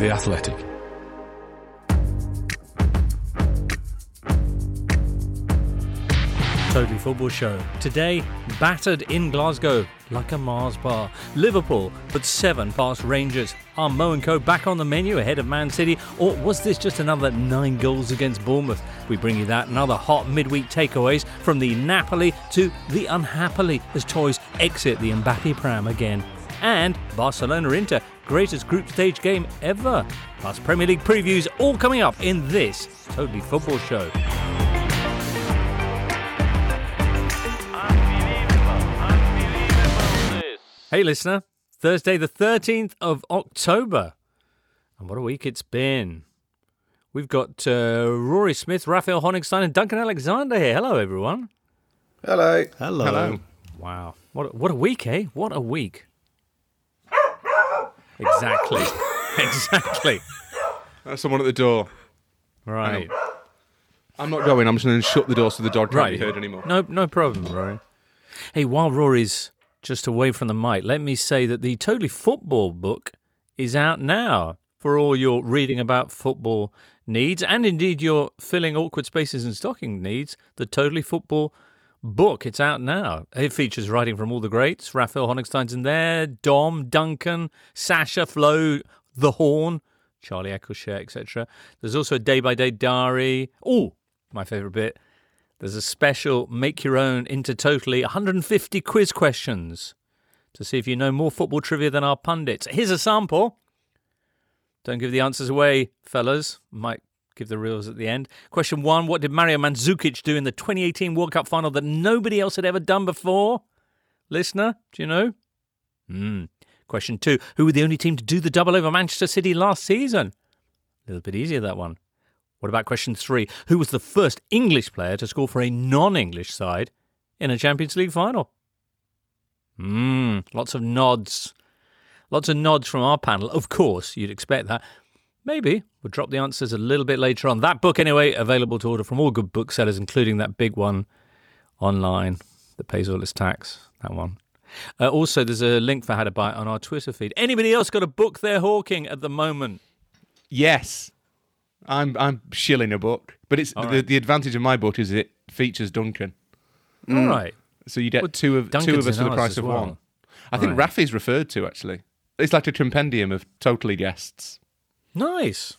The Athletic. Totally Football Show. Today, battered in Glasgow like a Mars bar. Liverpool put seven past Rangers. Are Mo and Co back on the menu ahead of Man City, or was this just another nine goals against Bournemouth? We bring you that and other hot midweek takeaways from the Napoli to the unhappily as toys exit the Mbappe pram again. And Barcelona Inter, greatest group stage game ever. Plus Premier League previews all coming up in this Totally Football Show. Hey, listener. Thursday, the 13th of October. And what a week it's been. We've got uh, Rory Smith, Raphael Honigstein, and Duncan Alexander here. Hello, everyone. Hello. Hello. Hello. Wow. What a, what a week, eh? What a week. Exactly. exactly. That's someone at the door. Right. I'm not going. I'm just going to shut the door so the dog can't Right. be heard anymore. No, no problem, Rory. Hey, while Rory's just away from the mic, let me say that the Totally Football book is out now for all your reading about football needs and indeed your filling awkward spaces and stocking needs. The Totally Football book, it's out now. It features writing from all the greats. Raphael Honigstein's in there, Dom, Duncan, Sasha, Flo, The Horn, Charlie Eccleshare, etc. There's also a day-by-day diary. Oh, my favourite bit. There's a special make your own into totally 150 quiz questions to see if you know more football trivia than our pundits. Here's a sample. Don't give the answers away, fellas. Might give the reels at the end. Question one What did Mario Mandzukic do in the 2018 World Cup final that nobody else had ever done before? Listener, do you know? Hmm. Question two Who were the only team to do the double over Manchester City last season? A little bit easier, that one. What about question three? Who was the first English player to score for a non English side in a Champions League final? Hmm, lots of nods. Lots of nods from our panel. Of course, you'd expect that. Maybe we'll drop the answers a little bit later on. That book, anyway, available to order from all good booksellers, including that big one online that pays all its tax. That one. Uh, also, there's a link for how to buy it on our Twitter feed. Anybody else got a book they're hawking at the moment? Yes. I'm I'm shilling a book, but it's All the, the advantage of my book is it features Duncan, All right. so you get Well, two of two of us for the price of well. one. I think Right. Rafi's referred to actually. It's like a compendium of totally guests. Nice.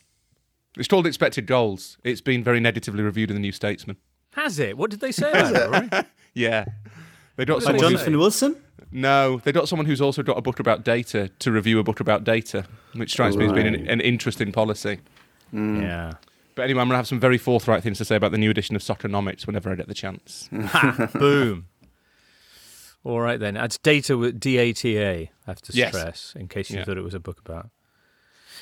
It's called Expected Goals. It's been very negatively reviewed in the New Statesman. Has it? What did they say about it, Rory? Yeah. They got someone they who's, say? Jonathan Wilson? no, they got someone who's also got a book about data to review a book about data, which strikes me as being an, an interesting policy. Mm. Yeah. But anyway, I'm going to have some very forthright things to say about the new edition of Soccernomics whenever I get the chance. Boom. All right then. That's data with D A T A. I have to Yes. stress in case you Yeah. thought it was a book about.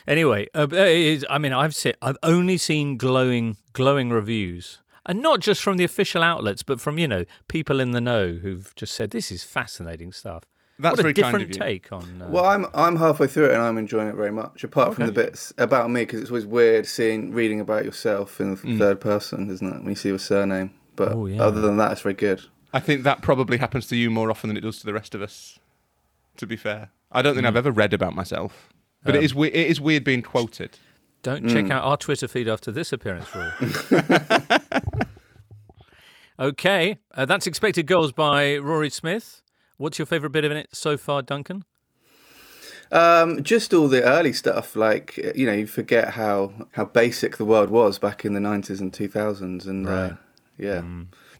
Anyway, uh, it is- I mean, I've seen, I've only seen glowing, glowing reviews, and not just from the official outlets, but from you know people in the know who've just said this is fascinating stuff. That's what a very kind different of you. take on. Uh, Well, I'm I'm halfway through it and I'm enjoying it very much. Apart from the bits about me, because it's always weird seeing reading about yourself in the third person, isn't it? When you see your surname. But Oh, yeah. other than that, it's very good. I think that probably happens to you more often than it does to the rest of us. To be fair, I don't think I've ever read about myself, but it is we- it is weird being quoted. Don't Mm. check out our Twitter feed after this appearance, Roy. okay, uh, that's expected goals by Rory Smith. What's your favourite bit of it so far, Duncan? Um, just all the early stuff, like you know, you forget how how basic the world was back in the 90s and 2000s, and uh, yeah,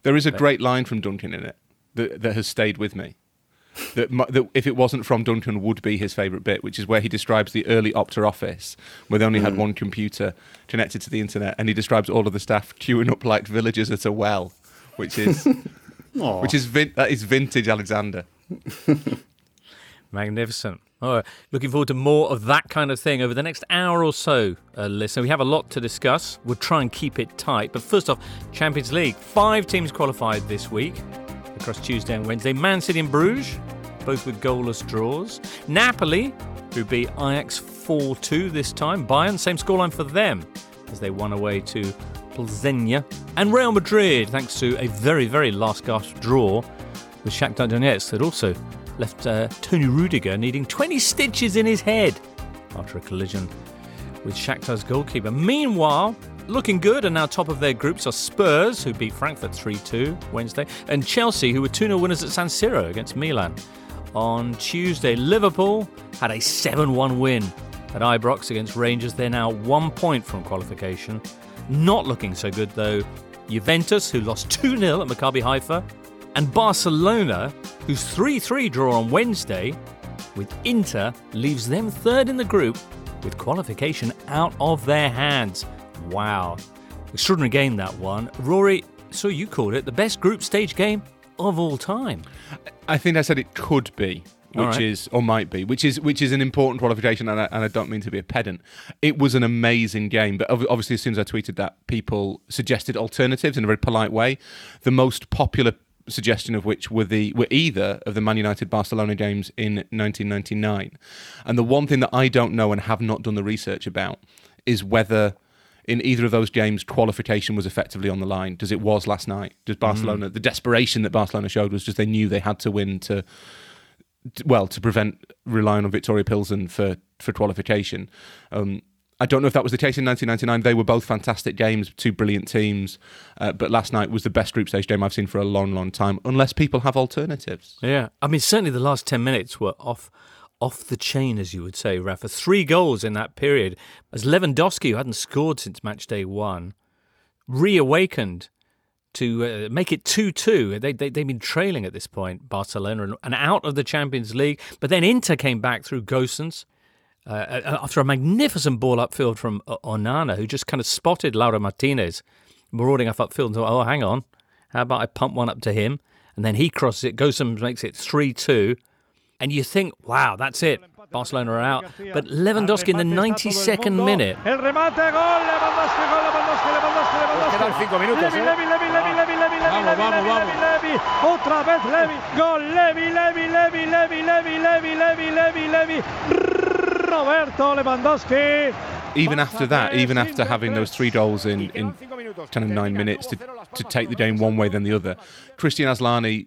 There is a great line from Duncan in it that, that has stayed with me. That, that if it wasn't from Duncan would be his favourite bit, which is where he describes the early Opta office where they only had one computer connected to the internet, and he describes all of the staff queuing up like villagers at a well, which is which is vin- that is vintage Alexander. Magnificent. All right. Looking forward to more of that kind of thing over the next hour or so, uh, listener. We have a lot to discuss. We'll try and keep it tight. But first off, Champions League. Five teams qualified this week across Tuesday and Wednesday. Man City and Bruges, both with goalless draws. Napoli, who beat Ajax 4 2 this time. Bayern, same scoreline for them as they won away to Plzeň. And Real Madrid, thanks to a very, very last gasp draw with Shakhtar Donetsk that also left uh, Toni Rudiger needing 20 stitches in his head after a collision with Shakhtar's goalkeeper. Meanwhile, looking good and now top of their groups are Spurs, who beat Frankfurt 3 2 Wednesday, and Chelsea, who were 2 0 winners at San Siro against Milan. On Tuesday, Liverpool had a 7 1 win at Ibrox against Rangers. They're now one point from qualification. Not looking so good, though. Juventus, who lost 2 0 at Maccabi Haifa, and Barcelona, whose 3 3 draw on Wednesday with Inter, leaves them third in the group with qualification out of their hands. Wow. Extraordinary game, that one. Rory, so you called it the best group stage game of all time. I think I said it could be which right. is or might be, which is which is an important qualification, and I, and I, don't mean to be a pedant. It was an amazing game, but obviously, as soon as I tweeted that, people suggested alternatives in a very polite way. The most popular suggestion of which were the were either of the Man United Barcelona games in 1999, and the one thing that I don't know and have not done the research about is whether in either of those games qualification was effectively on the line Does it was last night does Barcelona mm. the desperation that Barcelona showed was just they knew they had to win to well, to prevent relying on Viktoria Pilsen for for qualification. Um, I don't know if that was the case in 1999. They were both fantastic games, two brilliant teams. Uh, but last night was the best group stage game I've seen for a long, long time, unless people have alternatives. Yeah. I mean, certainly the last 10 minutes were off off the chain, as you would say, Rafa. Three goals in that period. As Lewandowski, who hadn't scored since match day one, reawakened to uh, make it 2 2. They, they, they've been trailing at this point, Barcelona, and out of the Champions League. But then Inter came back through Gosens. Uh, uh, after a magnificent ball upfield from uh, Onana, who just kind of spotted Lautaro Martinez marauding off upfield and thought, oh, hang on, how about I pump one up to him? And then he crosses it, Gosens makes it 3 2. And you think, wow, that's it. Barcelona are out. But Lewandowski in the 92nd minute. El remate, gol, Lewandowski, gol, Lewandowski, Lewandowski, Lewandowski. Quedan cinco minutos. Levi, Levi, Levi, Levi, Levi, Levi, Levi, Levi, Levi, Levi, otra vez Levi, gol, Levi, Levi, Levi, Levi, Levi, Levi, Levi, Levi, Levi, Roberto Lewandowski. Even after that, even after having those three goals in, in kind of nine minutes to, to take the game one way than the other, Kristjan Asllani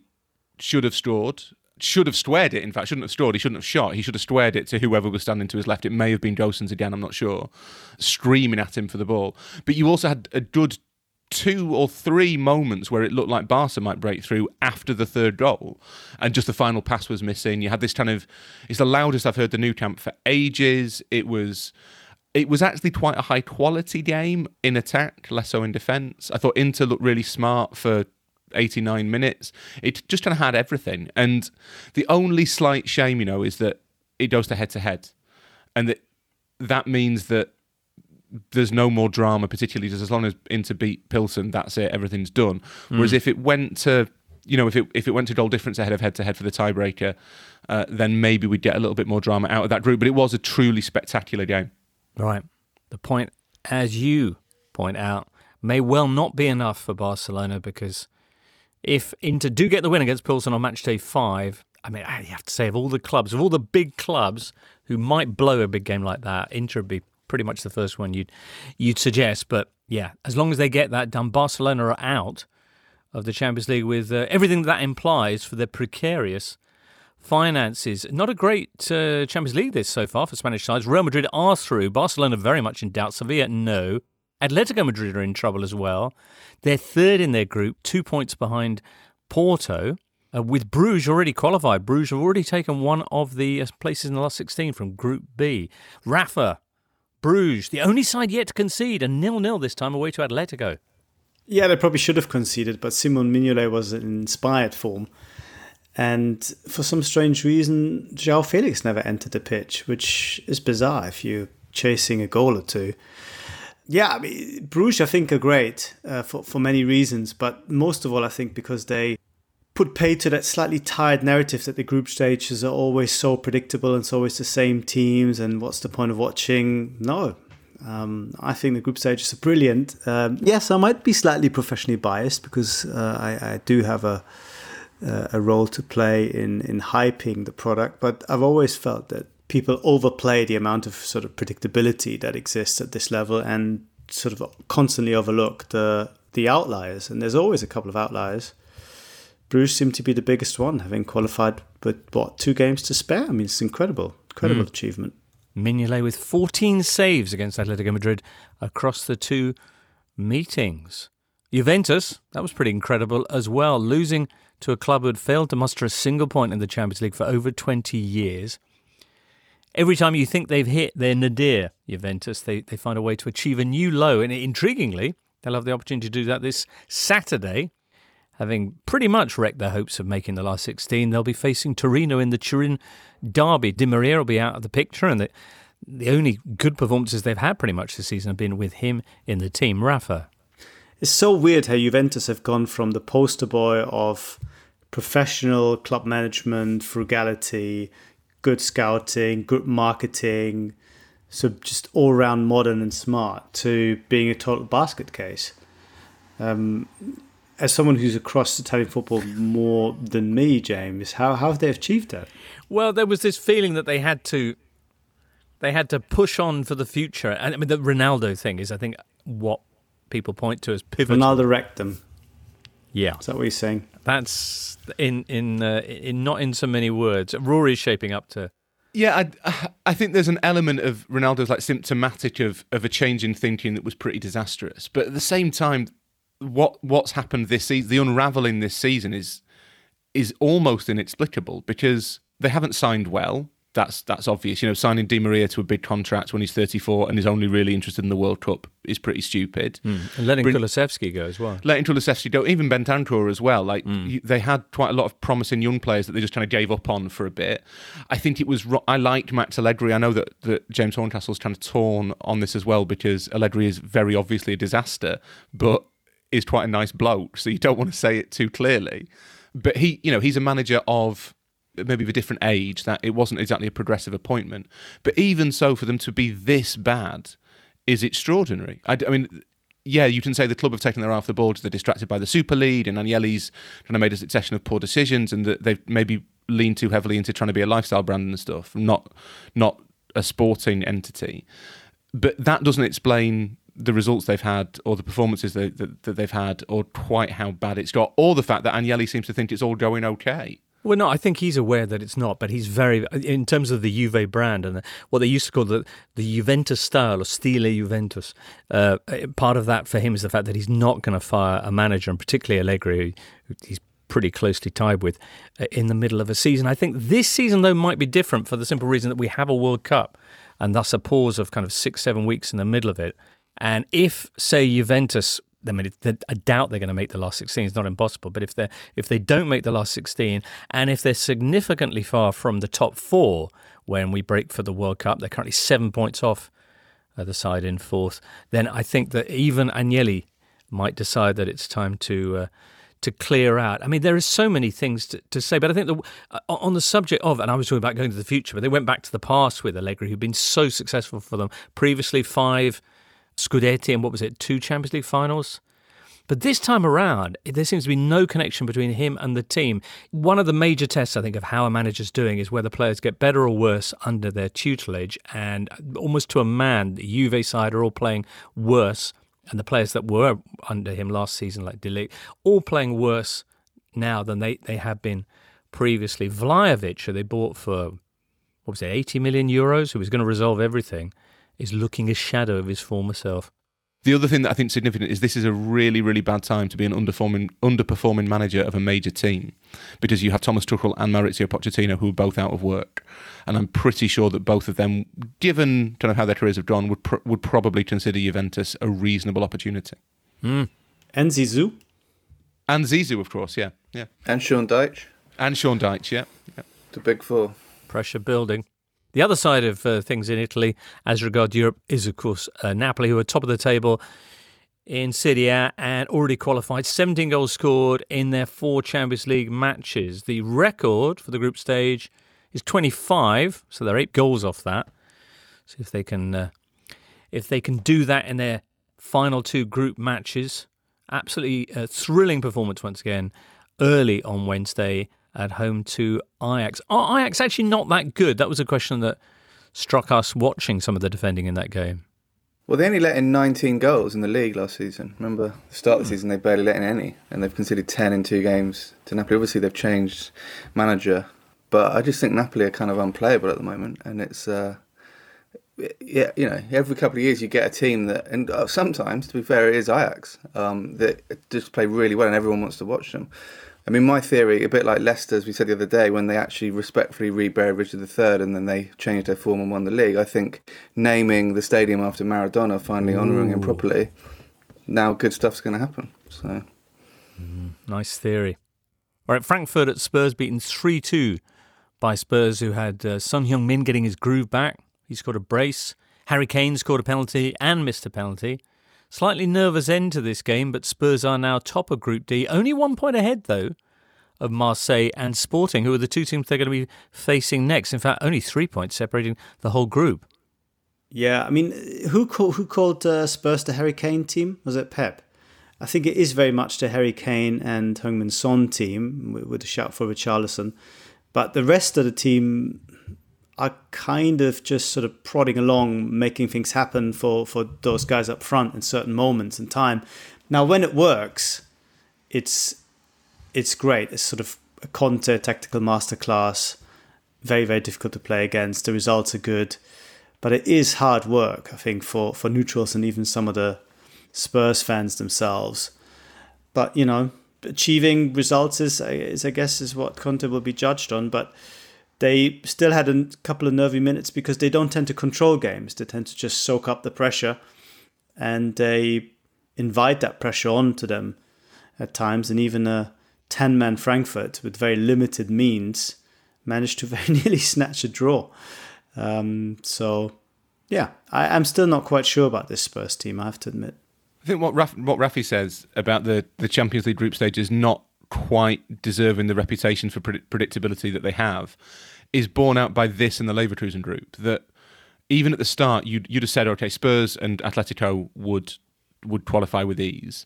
should have scored should have squared it. In fact, shouldn't have scored. He shouldn't have shot. He should have squared it to whoever was standing to his left. It may have been Gosens again. I'm not sure. Screaming at him for the ball. But you also had a good two or three moments where it looked like Barca might break through after the third goal, and just the final pass was missing. You had this kind of. It's the loudest I've heard the Nou Camp for ages. It was. It was actually quite a high quality game in attack, less so in defence. I thought Inter looked really smart for 89 minutes. It just kind of had everything. And the only slight shame, you know, is that it goes to head to head. And that that means that there's no more drama, particularly just as long as Inter beat Pilsen, that's it, everything's done. Mm. Whereas if it went to you know, if it if it went to goal difference ahead of head to head for the tiebreaker, uh, then maybe we'd get a little bit more drama out of that group. But it was a truly spectacular game. Right. The point, as you point out, may well not be enough for Barcelona because if Inter do get the win against Pilsen on match day five, I mean, you have to say, of all the clubs, of all the big clubs who might blow a big game like that, Inter would be pretty much the first one you'd you'd suggest. But yeah, as long as they get that done, Barcelona are out of the Champions League with uh, everything that implies for their precarious finances. Not a great uh, Champions League this so far for Spanish sides. Real Madrid are through. Barcelona very much in doubt. Sevilla, no. Atletico Madrid are in trouble as well. They're third in their group, two points behind Porto. Uh, with Bruges already qualified, Bruges have already taken one of the uh, places in the last 16 from Group B. Rafa, Bruges, the only side yet to concede, a nil-nil this time away to Atletico. Yeah, they probably should have conceded, but Simon Mignolet was in inspired form. And for some strange reason, Joao Felix never entered the pitch, which is bizarre if you're chasing a goal or two. Yeah, I mean, Bruges, I think, are great uh, for, for many reasons, but most of all, I think because they put pay to that slightly tired narrative that the group stages are always so predictable and it's always the same teams, and what's the point of watching? No. Um, I think the group stages are brilliant. Um, yes, I might be slightly professionally biased because uh, I, I, do have a a role to play in in hyping the product, but I've always felt that people overplay the amount of sort of predictability that exists at this level and sort of constantly overlook the the outliers. And there's always a couple of outliers. Bruges seemed to be the biggest one, having qualified with what two games to spare. I mean, it's incredible, incredible mm. achievement. Mignolet with 14 saves against Atletico Madrid across the two meetings. Juventus, that was pretty incredible as well, losing to a club who had failed to muster a single point in the Champions League for over 20 years. Every time you think they've hit their nadir, Juventus, they, they find a way to achieve a new low. And intriguingly, they'll have the opportunity to do that this Saturday. Having pretty much wrecked their hopes of making the last 16, they'll be facing Torino in the Turin derby. Di Maria will be out of the picture, and the, the only good performances they've had pretty much this season have been with him in the team. Rafa. It's so weird how Juventus have gone from the poster boy of professional club management, frugality, good scouting, good marketing, so just all around modern and smart to being a total basket case. Um, as someone who's across Italian football more than me, James, how, how have they achieved that? Well, there was this feeling that they had to they had to push on for the future. And I mean, the Ronaldo thing is, I think, what people point to as pivotal. Ronaldo wrecked them. Yeah, is that what you're saying? That's in in uh, in not in so many words. Rory's shaping up to. Yeah, I, I think there's an element of Ronaldo's like symptomatic of of a change in thinking that was pretty disastrous. But at the same time, what what's happened this season, the unraveling this season is is almost inexplicable because they haven't signed well that's that's obvious. You know, signing Di Maria to a big contract when he's 34 and is only really interested in the World Cup is pretty stupid. Mm. And letting Bring, Kulusevski go as well. Letting Kulusevski go, even Bentancur as well. Like mm. they had quite a lot of promising young players that they just kind of gave up on for a bit. I think it was. I liked Max Allegri. I know that, that James Horncastle's kind of torn on this as well because Allegri is very obviously a disaster, but is quite a nice bloke. So you don't want to say it too clearly. But he, you know, he's a manager of maybe of a different age that it wasn't exactly a progressive appointment. But even so, for them to be this bad is extraordinary. I, I mean, yeah, you can say the club have taken their eye off the ball. They're distracted by the Super League, and Agnelli's kind of made a succession of poor decisions, and that they've maybe leaned too heavily into trying to be a lifestyle brand and stuff, not not a sporting entity. But that doesn't explain the results they've had, or the performances that, that they've had, or quite how bad it's got, or the fact that Agnelli seems to think it's all going okay. Well, no, I think he's aware that it's not, but he's very, in terms of the Juve brand and what they used to call the, the Juventus style or stile Juventus, uh, part of that for him is the fact that he's not going to fire a manager, and particularly Allegri, who he's pretty closely tied with, uh, in the middle of a season. I think this season, though, might be different for the simple reason that we have a World Cup and thus a pause of kind of six, seven weeks in the middle of it. And if, say, Juventus I mean, I doubt they're going to make the last 16. It's not impossible. But if they if they don't make the last 16, and if they're significantly far from the top four when we break for the World Cup, they're currently seven points off the side in fourth. Then I think that even Agnelli might decide that it's time to. Uh, to clear out. I mean, there are so many things to, to say, but I think the, uh, on the subject of, and I was talking about going to the future, but they went back to the past with Allegri, who'd been so successful for them. Previously, five Scudetti and what was it, two Champions League finals? But this time around, there seems to be no connection between him and the team. One of the major tests, I think, of how a manager's doing is whether players get better or worse under their tutelage. And almost to a man, the Juve side are all playing worse. And the players that were under him last season, like De Ligt, all playing worse now than they, they have been previously. Vlahovic, who they bought for, what was it, 80 million euros, who was going to resolve everything is looking a shadow of his former self. The other thing that I think is significant is this is a really, really bad time to be an underperforming, underperforming manager of a major team because you have Thomas Tuchel and Mauricio Pochettino who are both out of work, and I'm pretty sure that both of them, given kind of how their careers have gone, would pr- would probably consider Juventus a reasonable opportunity. Mm. And Zizou, and Zizou, of course, yeah, yeah, and Sean Dyche, and Sean Dyche, yeah, yeah. the big four. Pressure building. The other side of uh, things in Italy, as regards Europe, is of course uh, Napoli, who are top of the table in Serie A and already qualified. 17 goals scored in their four Champions League matches. The record for the group stage is 25, so they're eight goals off that. See if they can, uh, if they can do that in their final two group matches. Absolutely uh, thrilling performance once again early on Wednesday at home to Ajax. Are Ajax actually not that good? That was a question that struck us watching some of the defending in that game. Well, they only let in 19 goals in the league last season. Remember, the start of the season, they barely let in any, and they've conceded 10 in two games to Napoli. Obviously, they've changed manager, but I just think Napoli are kind of unplayable at the moment, and it's uh, yeah, you know, every couple of years you get a team that, and uh, sometimes, to be fair, it is Ajax um, that just play really well, and everyone wants to watch them. I mean, my theory, a bit like Leicester, as we said the other day, when they actually respectfully reburied Richard III and then they changed their form and won the league. I think naming the stadium after Maradona, finally honouring him properly, now good stuff's going to happen. So, mm, nice theory. All right, Frankfurt at Spurs beaten 3 2 by Spurs, who had uh, Son Heung-min getting his groove back. He scored a brace. Harry Kane scored a penalty and missed a penalty. Slightly nervous end to this game, but Spurs are now top of Group D. Only one point ahead, though, of Marseille and Sporting, who are the two teams they're going to be facing next. In fact, only three points separating the whole group. Yeah, I mean, who called, who called uh, Spurs the Harry Kane team? Was it Pep? I think it is very much the Harry Kane and Heung-min Son team with, with a shout for Richarlison. But the rest of the team are kind of just sort of prodding along, making things happen for, for those guys up front in certain moments in time. Now, when it works, it's it's great. It's sort of a Conte tactical masterclass. Very very difficult to play against. The results are good, but it is hard work. I think for for neutrals and even some of the Spurs fans themselves. But you know, achieving results is, is I guess is what Conte will be judged on. But they still had a couple of nervy minutes because they don't tend to control games. They tend to just soak up the pressure and they invite that pressure onto them at times. And even a 10 man Frankfurt with very limited means managed to very nearly snatch a draw. Um, so, yeah, I, am still not quite sure about this Spurs team, I have to admit. I think what Raf, what Rafi says about the, the Champions League group stage is not quite deserving the reputation for predictability that they have is borne out by this and the Leverkusen group. That even at the start, you'd, you'd have said, okay, Spurs and Atletico would would qualify with ease,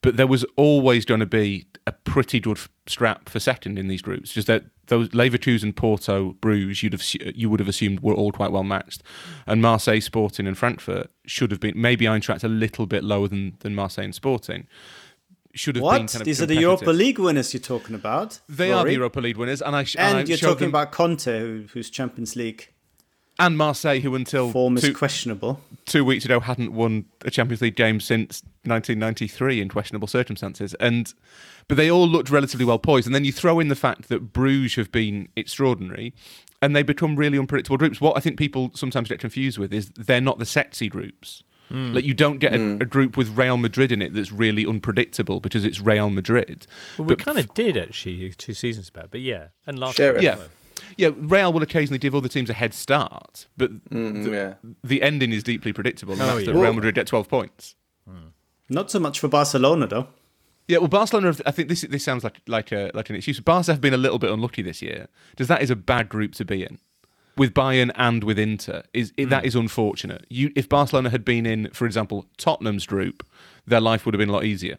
but there was always going to be a pretty good strap for second in these groups. Just that those Leverkusen, Porto, Bruges, you'd have you would have assumed were all quite well matched, and Marseille, Sporting, and Frankfurt should have been maybe Eintracht a little bit lower than than Marseille and Sporting should have what? been kind of These are the Europa League winners you're talking about. They Rory. are the Europa League winners, and I sh- and, and you're talking them... about Conte, who, who's Champions League, and Marseille, who until form is questionable. Two weeks ago, hadn't won a Champions League game since 1993 in questionable circumstances, and but they all looked relatively well poised. And then you throw in the fact that Bruges have been extraordinary, and they become really unpredictable groups. What I think people sometimes get confused with is they're not the sexy groups. Mm. Like you don't get a, mm. a, group with Real Madrid in it that's really unpredictable because it's Real Madrid. Well, we kind of f- did actually two seasons back, but yeah, and last year, yeah. Yeah, Real will occasionally give other teams a head start, but mm, the, yeah. the, ending is deeply predictable. Oh, yeah. Real Madrid get 12 points. Hmm. Not so much for Barcelona, though. Yeah, well, Barcelona. I think this this sounds like like a like an excuse. Barca have been a little bit unlucky this year. Does that is a bad group to be in? With Bayern and with Inter is mm. that is unfortunate. You, if Barcelona had been in, for example, Tottenham's group, their life would have been a lot easier.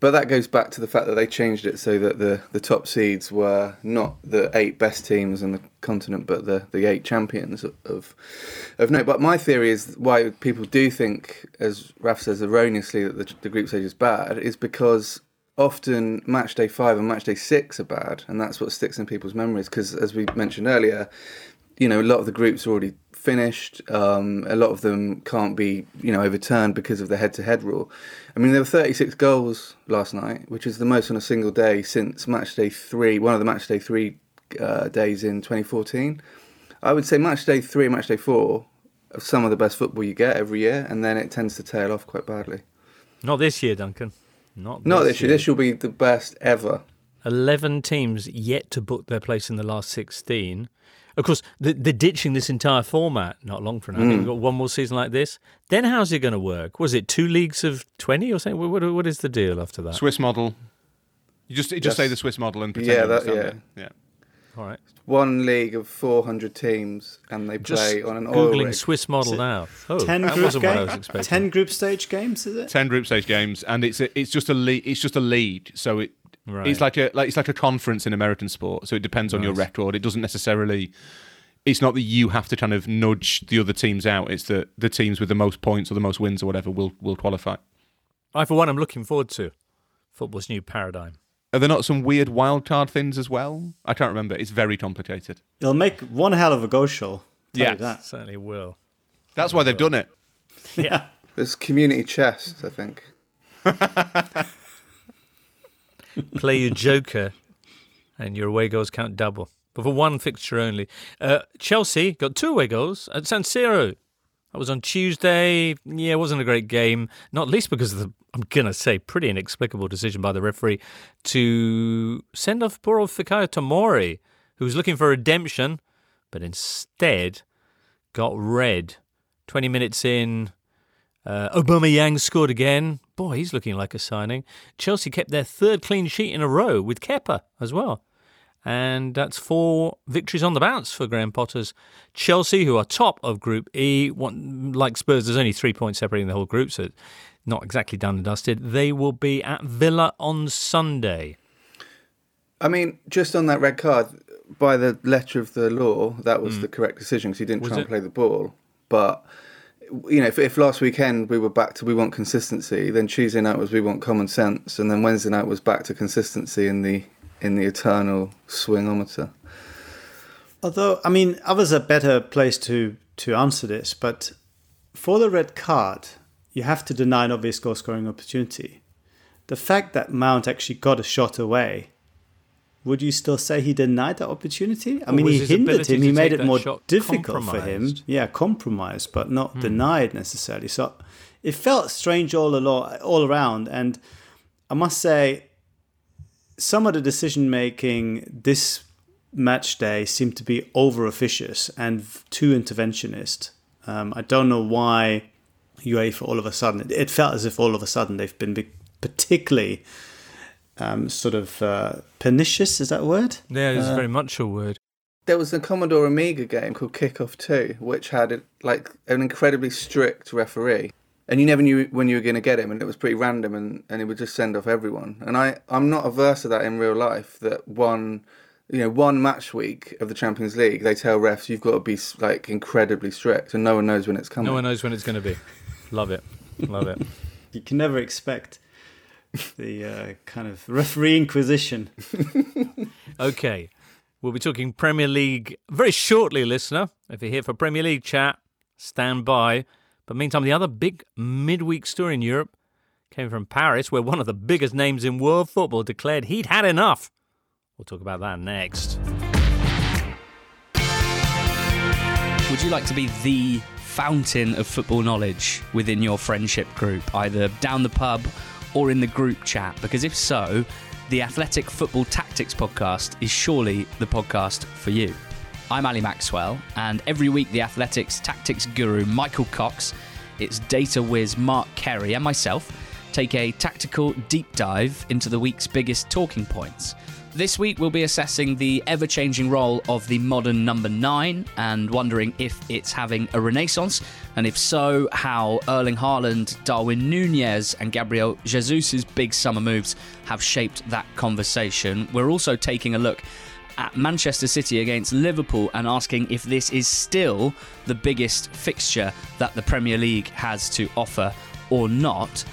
But that goes back to the fact that they changed it so that the, the top seeds were not the eight best teams on the continent, but the, the eight champions of of note. But my theory is why people do think, as Raf says erroneously, that the, the group stage is bad is because often match day five and match day six are bad, and that's what sticks in people's memories. Because as we mentioned earlier, you know, a lot of the groups are already finished. Um, a lot of them can't be, you know, overturned because of the head-to-head rule. I mean, there were 36 goals last night, which is the most on a single day since match day three, one of the match day three uh, days in 2014. I would say match day three, match day four, are some of the best football you get every year, and then it tends to tail off quite badly. Not this year, Duncan. Not this not this year. year. This will be the best ever. 11 teams yet to book their place in the last 16. Of course, they're, ditching this entire format not long from now. Mm. We've got one more season like this. Then how's it going to work? Was it two leagues of 20 or something? What, what is the deal after that? Swiss model. You just you just yes. say the Swiss model and pretend yeah, that, yeah. Yeah. All right. One league of 400 teams, and they play just on an oil Googling rig. Swiss model now. Oh, 10 that group wasn't game? what I was expecting. 10 group stage games, is it? 10 group stage games, and it's a, it's just a league. It's just a league, so it Right. It's like a like it's like a conference in American sport, so it depends on your record. It doesn't necessarily. It's not that you have to kind of nudge the other teams out. It's that the teams with the most points or the most wins or whatever will will qualify. I, for one, I'm looking forward to football's new paradigm. Are there not some weird wild card things as well? I can't remember. It's very complicated. It'll make one hell of a go show. Yeah, certainly will. That's why they've done it. Yeah. It's community chess, I think. Play your joker, and your away goals count double. But for one fixture only. Uh, Chelsea got two away goals at San Siro. That was on Tuesday. Yeah, it wasn't a great game, not least because of the, I'm going to say, pretty inexplicable decision by the referee to send off poor old Fikayo Tomori, who was looking for redemption, but instead got red. 20 minutes in, uh, Aubameyang scored again. Boy, he's looking like a signing. Chelsea kept their third clean sheet in a row with Kepa as well. And that's four victories on the bounce for Graham Potter's Chelsea, who are top of Group E. One, like Spurs, there's only three points separating the whole group, so not exactly done and dusted. They will be at Villa on Sunday. I mean, just on that red card, by the letter of the law, that was the correct decision because he didn't Was try and play the ball. But you know, if, if last weekend we were back to we want consistency, then Tuesday night was we want common sense, and then Wednesday night was back to consistency in the in the eternal swingometer. Although, I mean, others are better placed to to answer this, but for the red card, you have to deny an obvious goal scoring opportunity. The fact that Mount actually got a shot away, would you still say he denied that opportunity? I Or mean, he hindered him. He made it more difficult for him. Yeah, compromised, but not denied necessarily. So it felt strange all along, all around. And I must say, some of the decision making this match day seemed to be over officious and too interventionist. Um, I don't know why UEFA all of a sudden it felt as if all of a sudden they've been particularly um, sort of uh, pernicious. Is that a word? Yeah, it's very much a word. There was a Commodore Amiga game called Kickoff 2, which had a, like an incredibly strict referee. And you never knew when you were going to get him, and it was pretty random, and, and he would just send off everyone. And I, I'm not averse to that in real life. That one, you know, one match week of the Champions League, they tell refs you've got to be like incredibly strict, and no one knows when it's coming. No one knows when it's going to be. Love it. Love it. You can never expect the uh, kind of referee inquisition. Okay. We'll be talking Premier League very shortly, listener. If you're here for Premier League chat, stand by. But meantime, the other big midweek story in Europe came from Paris, where one of the biggest names in world football declared he'd had enough. We'll talk about that next. Would you like to be the fountain of football knowledge within your friendship group, either down the pub or in the group chat? Because if so, the Athletic Football Tactics podcast is surely the podcast for you. I'm Ali Maxwell, and every week the Athletics tactics guru Michael Cox, its data whiz Mark Carey, and myself take a tactical deep dive into the week's biggest talking points. This week, we'll be assessing the ever changing role of the modern number nine and wondering if it's having a renaissance, and if so, how Erling Haaland, Darwin Nunez, and Gabriel Jesus' big summer moves have shaped that conversation. We're also taking a look at Manchester City against Liverpool and asking if this is still the biggest fixture that the Premier League has to offer or not.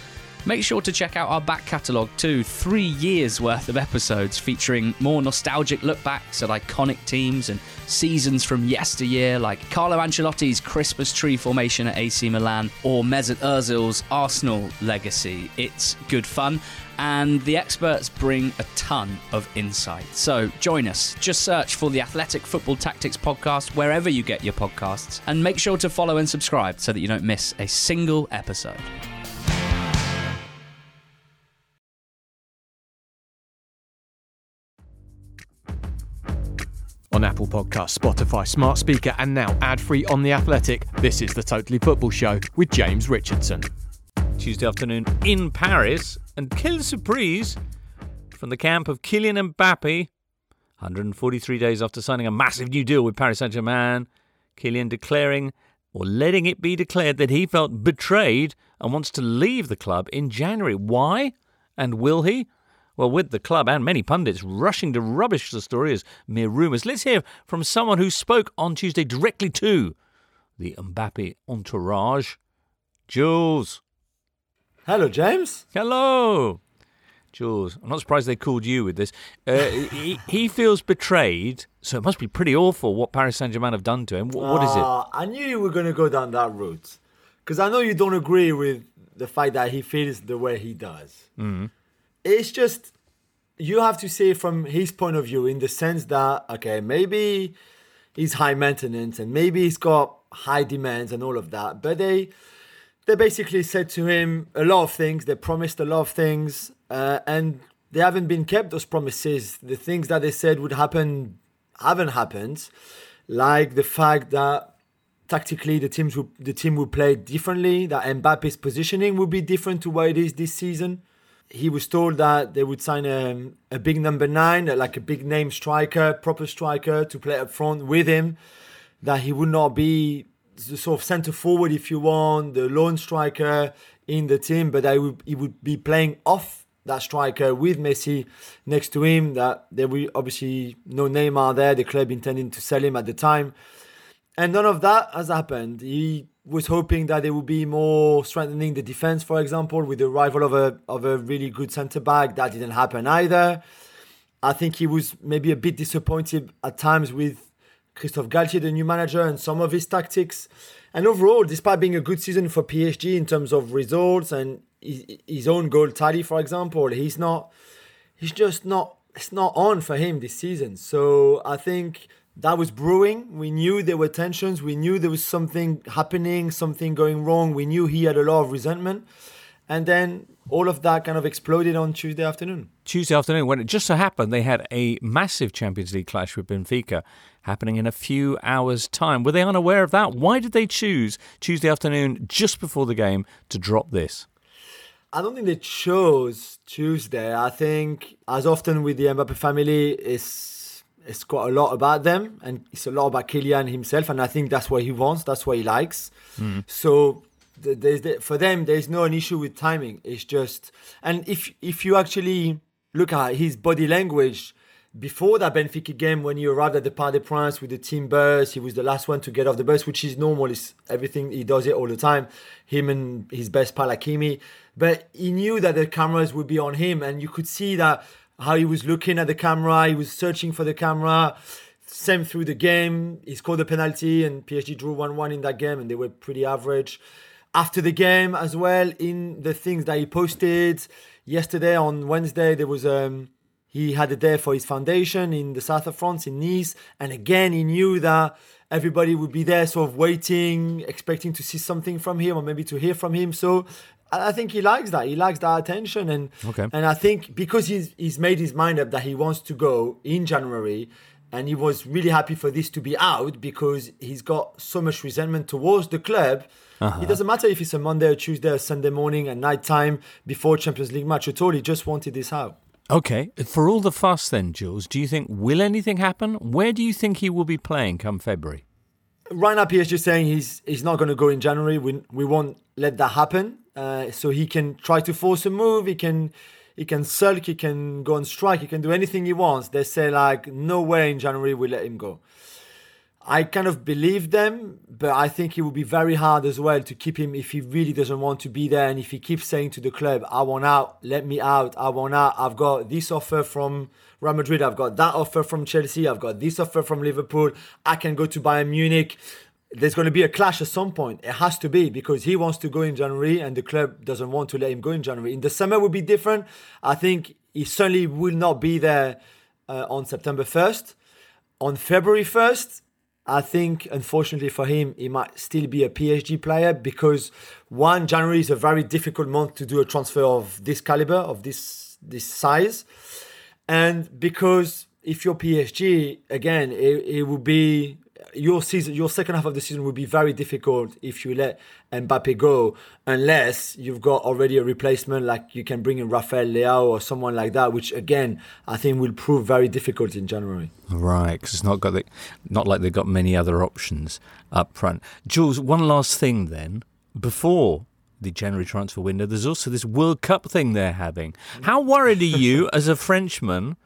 Make sure to check out our back catalogue too. Three years worth of episodes featuring more nostalgic look backs at iconic teams and seasons from yesteryear, like Carlo Ancelotti's Christmas tree formation at AC Milan or Mesut Ozil's Arsenal legacy. It's good fun, and the experts bring a ton of insight. So join us. Just search for the Athletic Football Tactics podcast wherever you get your podcasts, and make sure to follow and subscribe so that you don't miss a single episode. On Apple Podcasts, Spotify, Smart Speaker, and now ad free on The Athletic, this is the Totally Football Show with James Richardson. Tuesday afternoon in Paris, and quelle surprise from the camp of Kylian Mbappe. 143 days after signing a massive new deal with Paris Saint Germain, Kylian declaring or letting it be declared that he felt betrayed and wants to leave the club in January. Why? And will he? Well, with the club and many pundits rushing to rubbish the story as mere rumours, let's hear from someone who spoke on Tuesday directly to the Mbappe entourage. Jules. Hello, James. Hello. Jules, I'm not surprised they called you with this. Uh, he, he feels betrayed, so it must be pretty awful what Paris Saint Germain have done to him. What, what is it? Uh, I knew you were going to go down that route because I know you don't agree with the fact that he feels the way he does. Mm-hmm. It's just you have to say from his point of view, in the sense that okay, maybe he's high maintenance and maybe he's got high demands and all of that, but they they basically said to him a lot of things. They promised a lot of things, uh, and they haven't been kept those promises. The things that they said would happen haven't happened, like the fact that tactically the teams will, the team will play differently. That Mbappe's positioning will be different to what it is this season. He was told that they would sign a, a big number nine, like a big name striker, proper striker to play up front with him. That he would not be the sort of centre forward, if you want, the lone striker in the team, but I would he would be playing off that striker with Messi next to him. That there will obviously no Neymar there. The club intending to sell him at the time, and none of that has happened. He was hoping that there would be more strengthening the defense, for example, with the arrival of a of a really good centre back. That didn't happen either. I think he was maybe a bit disappointed at times with Christophe Galtier, the new manager, and some of his tactics. And overall, despite being a good season for PSG in terms of results and his own goal tally, for example, he's not, he's just not, it's not on for him this season. So I think that was brewing. We knew there were tensions. We knew there was something happening, something going wrong. We knew he had a lot of resentment. And then all of that kind of exploded on Tuesday afternoon. Tuesday afternoon, when it just so happened they had a massive Champions League clash with Benfica happening in a few hours' time. Were they unaware of that? Why did they choose Tuesday afternoon, just before the game, to drop this? I don't think they chose Tuesday. I think, as often with the Mbappe family, it's it's quite a lot about them, and it's a lot about Kylian himself. And I think that's what he wants. That's what he likes. Mm. So there's for them, there's no an issue with timing. It's just, and if if you actually look at his body language before that Benfica game, when he arrived at the Parc des Princes with the team bus, he was the last one to get off the bus, which is normal. It's everything he does it all the time. Him and his best pal Hakimi, but he knew that the cameras would be on him, and you could see that how he was looking at the camera. He was searching for the camera. Same through the game. He scored a penalty, and PSG drew one-one in that game, and they were pretty average after the game as well in the things that he posted yesterday on Wednesday there was um he had a day for his foundation in the south of France in Nice and again he knew that everybody would be there sort of waiting expecting to see something from him or maybe to hear from him so I think he likes that. He likes that attention, and okay. and I think because he's he's made his mind up that he wants to go in January, and he was really happy for this to be out because he's got so much resentment towards the club. Uh-huh. It doesn't matter if it's a Monday or Tuesday or Sunday morning at night time before Champions League match at all. He just wanted this out. Okay, for all the fuss, then, Jules, do you think will anything happen? Where do you think he will be playing come February? Right now, PSG saying he's he's not going to go in January. We we won't let that happen. Uh, so he can try to force a move. He can he can sulk. He can go on strike. He can do anything he wants. They say like no way in January we let him go. I kind of believe them, but I think it would be very hard as well to keep him if he really doesn't want to be there. And if he keeps saying to the club, I want out, let me out, I want out, I've got this offer from Real Madrid, I've got that offer from Chelsea, I've got this offer from Liverpool, I can go to Bayern Munich. There's going to be a clash at some point. It has to be because he wants to go in January and the club doesn't want to let him go in January. In the summer will be different. I think he certainly will not be there uh, on September 1st. On February 1st, I think, unfortunately for him, he might still be a PSG player because one January is a very difficult month to do a transfer of this caliber, of this this size, and because if you're PSG, again, it, it will be your season, your second half of the season will be very difficult if you let Mbappe go, unless you've got already a replacement, like you can bring in Rafael Leao or someone like that, which again I think will prove very difficult in January. Right, because it's not got the, not like they've got many other options up front. Jules, one last thing then before the January transfer window, there's also this World Cup thing they're having. How worried are you as a Frenchman?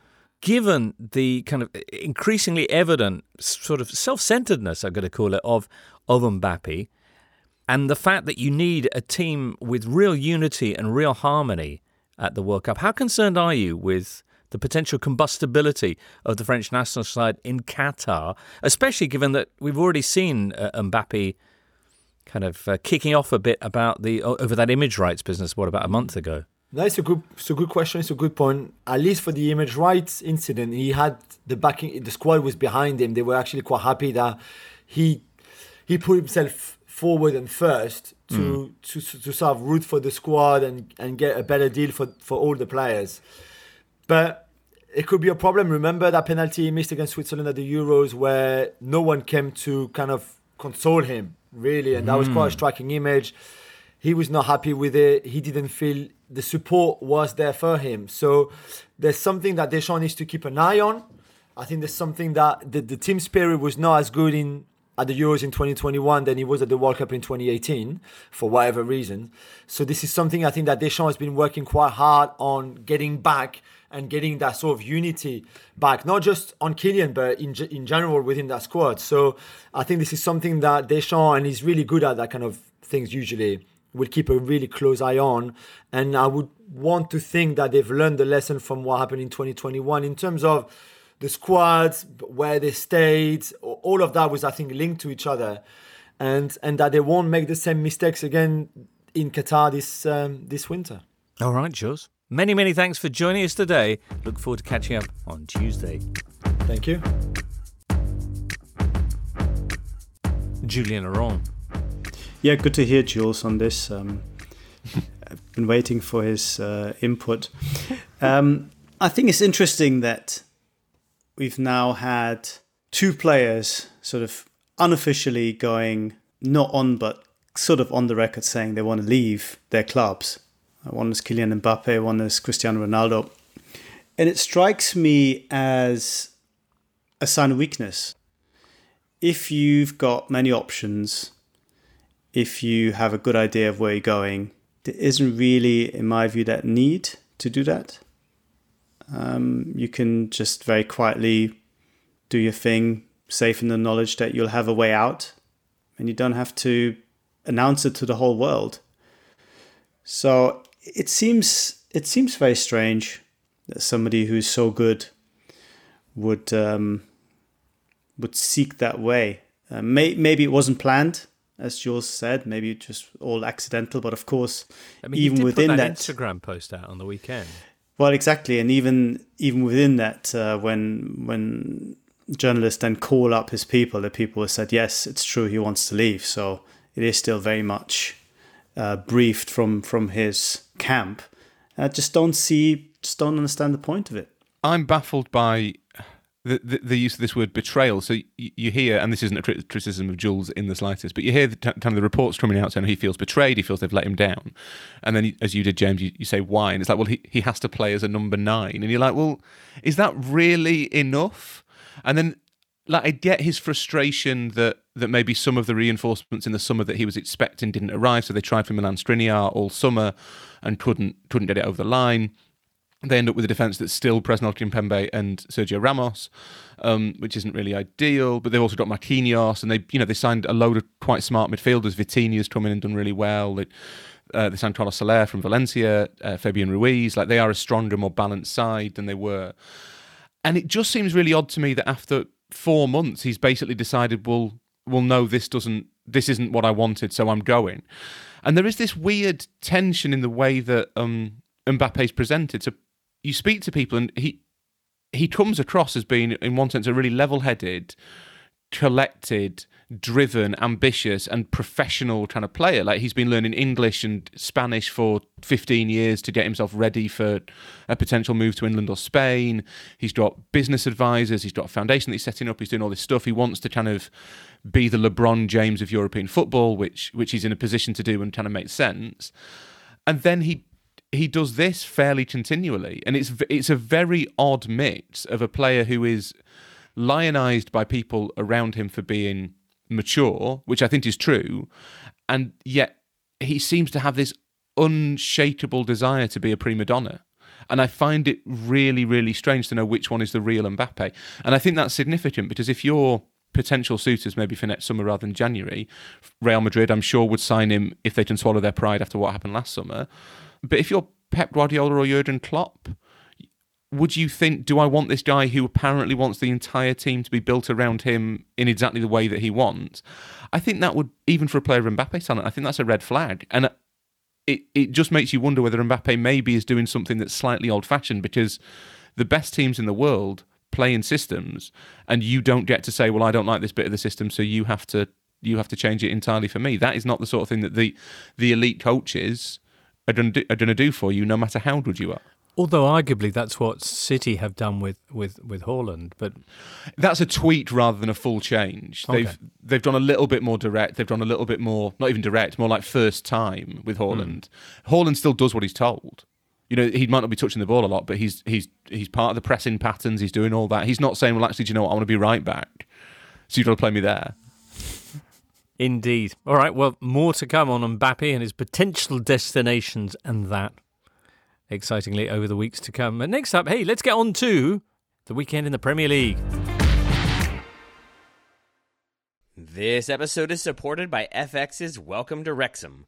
Given the kind of increasingly evident sort of self-centeredness, I'm going to call it, of of Mbappe, and the fact that you need a team with real unity and real harmony at the World Cup. How concerned are you with the potential combustibility of the French national side in Qatar, especially given that we've already seen uh, Mbappe kind of uh, kicking off a bit about the over that image rights business? What about a month ago? It's a good, it's a good question. It's a good point. At least for the image rights incident, he had the backing. The squad was behind him. They were actually quite happy that he he put himself forward and first to mm. to, to sort of root for the squad and, and get a better deal for, for all the players. But it could be a problem. Remember that penalty he missed against Switzerland at the Euros, where no one came to kind of console him really, and that was quite a hmm. striking image. He was not happy with it. He didn't feel the support was there for him. So there's something that Deschamps needs to keep an eye on. I think there's something that the, the team spirit was not as good in at the Euros in 2021 than he was at the World Cup in 2018 for whatever reason. So this is something I think that Deschamps has been working quite hard on getting back and getting that sort of unity back, not just on Kylian, but in, in general within that squad. So I think this is something that Deschamps, and he's really good at that kind of things usually, will keep a really close eye on. And I would want to think that they've learned the lesson from what happened in 2021 in terms of the squads, where they stayed, all of that was, I think, linked to each other. And, and that they won't make the same mistakes again in Qatar this um, this winter. All right, Jules. Many, many thanks for joining us today. Look forward to catching up on Tuesday. Thank you. Julien Laurent. Yeah, good to hear Jules on this. Um, I've been waiting for his uh, input. Um, I think it's interesting that we've now had two players sort of unofficially going not on, but sort of on the record saying they want to leave their clubs. One is Kylian Mbappe, one is Cristiano Ronaldo. And it strikes me as a sign of weakness. If you've got many options, if you have a good idea of where you're going, there isn't really, in my view, that need to do that. Um, you can just very quietly do your thing, safe in the knowledge that you'll have a way out, and you don't have to announce it to the whole world. So it seems it seems very strange that somebody who's so good would um, would seek that way. Uh, may, maybe it wasn't planned, as Jules said. Maybe just all accidental. But of course, I mean, even within that, that, Instagram post out on the weekend. Well, exactly, and even even within that, uh, when when journalists then call up his people, the people have said, yes, it's true, he wants to leave. So it is still very much uh, briefed from from his camp. I just don't see, just don't understand the point of it. I'm baffled by the, the, the, use of this word betrayal. So you, you, hear, and this isn't a criticism of Jules in the slightest, but you hear the, kind of the reports coming out saying he feels betrayed, he feels they've let him down. And then, as you did, James, you, you say why. And it's like, well, he, he has to play as a number nine. And you're like, well, is that really enough? And then like I get his frustration that that maybe some of the reinforcements in the summer that he was expecting didn't arrive, so they tried for Milan Skriniar all summer and couldn't couldn't get it over the line. They end up with a defence that's still Presnel Kimpembe and Sergio Ramos, um, which isn't really ideal. But they've also got Marquinhos, and they you know they signed a load of quite smart midfielders. Vitinha's come in and done really well. They, uh, they Carlos Soler from Valencia, uh, Fabian Ruiz. Like they are a stronger, more balanced side than they were. And it just seems really odd to me that after four months, he's basically decided, well, well, no, this doesn't, this isn't what I wanted, so I'm going. And there is this weird tension in the way that um, Mbappe's presented. So you speak to people, and he he comes across as being, in one sense, a really level-headed, collected, driven, ambitious, and professional kind of player. Like he's been learning English and Spanish for 15 years to get himself ready for a potential move to England or Spain. He's got business advisors, he's got a foundation that he's setting up, he's doing all this stuff. He wants to kind of be the LeBron James of European football, which which he's in a position to do and kind of makes sense. And then he he does this fairly continually, and it's it's a very odd mix of a player who is lionized by people around him for being mature, which I think is true, and yet he seems to have this unshakable desire to be a prima donna. And I find it really, really strange to know which one is the real Mbappe. And I think that's significant because if you're potential suitors maybe for next summer rather than January, Real Madrid, I'm sure, would sign him if they can swallow their pride after what happened last summer. But if you're Pep Guardiola or Jurgen Klopp, would you think, do I want this guy who apparently wants the entire team to be built around him in exactly the way that he wants? I think that would, even for a player of Mbappe's talent, I think that's a red flag. And uh, it, it just makes you wonder whether Mbappe maybe is doing something that's slightly old fashioned because the best teams in the world play in systems and you don't get to say, well, I don't like this bit of the system, so you have to you have to change it entirely for me. That is not the sort of thing that the the elite coaches are going to do, do for you, no matter how good you are. Although arguably that's what City have done with with with Haaland, but that's a tweet rather than a full change. Okay. They've they've done a little bit more direct. They've done a little bit more, not even direct, more like first time with Haaland. Mm. Haaland still does what he's told. You know, he might not be touching the ball a lot, but he's he's he's part of the pressing patterns. He's doing all that. He's not saying, "Well, actually, do you know what? I want to be right back, so you've got to play me there." Indeed. All right. Well, more to come on Mbappe and his potential destinations and that excitingly over the weeks to come. And next up, hey, let's get on to the weekend in the Premier League. This episode is supported by FX's Welcome to Wrexham.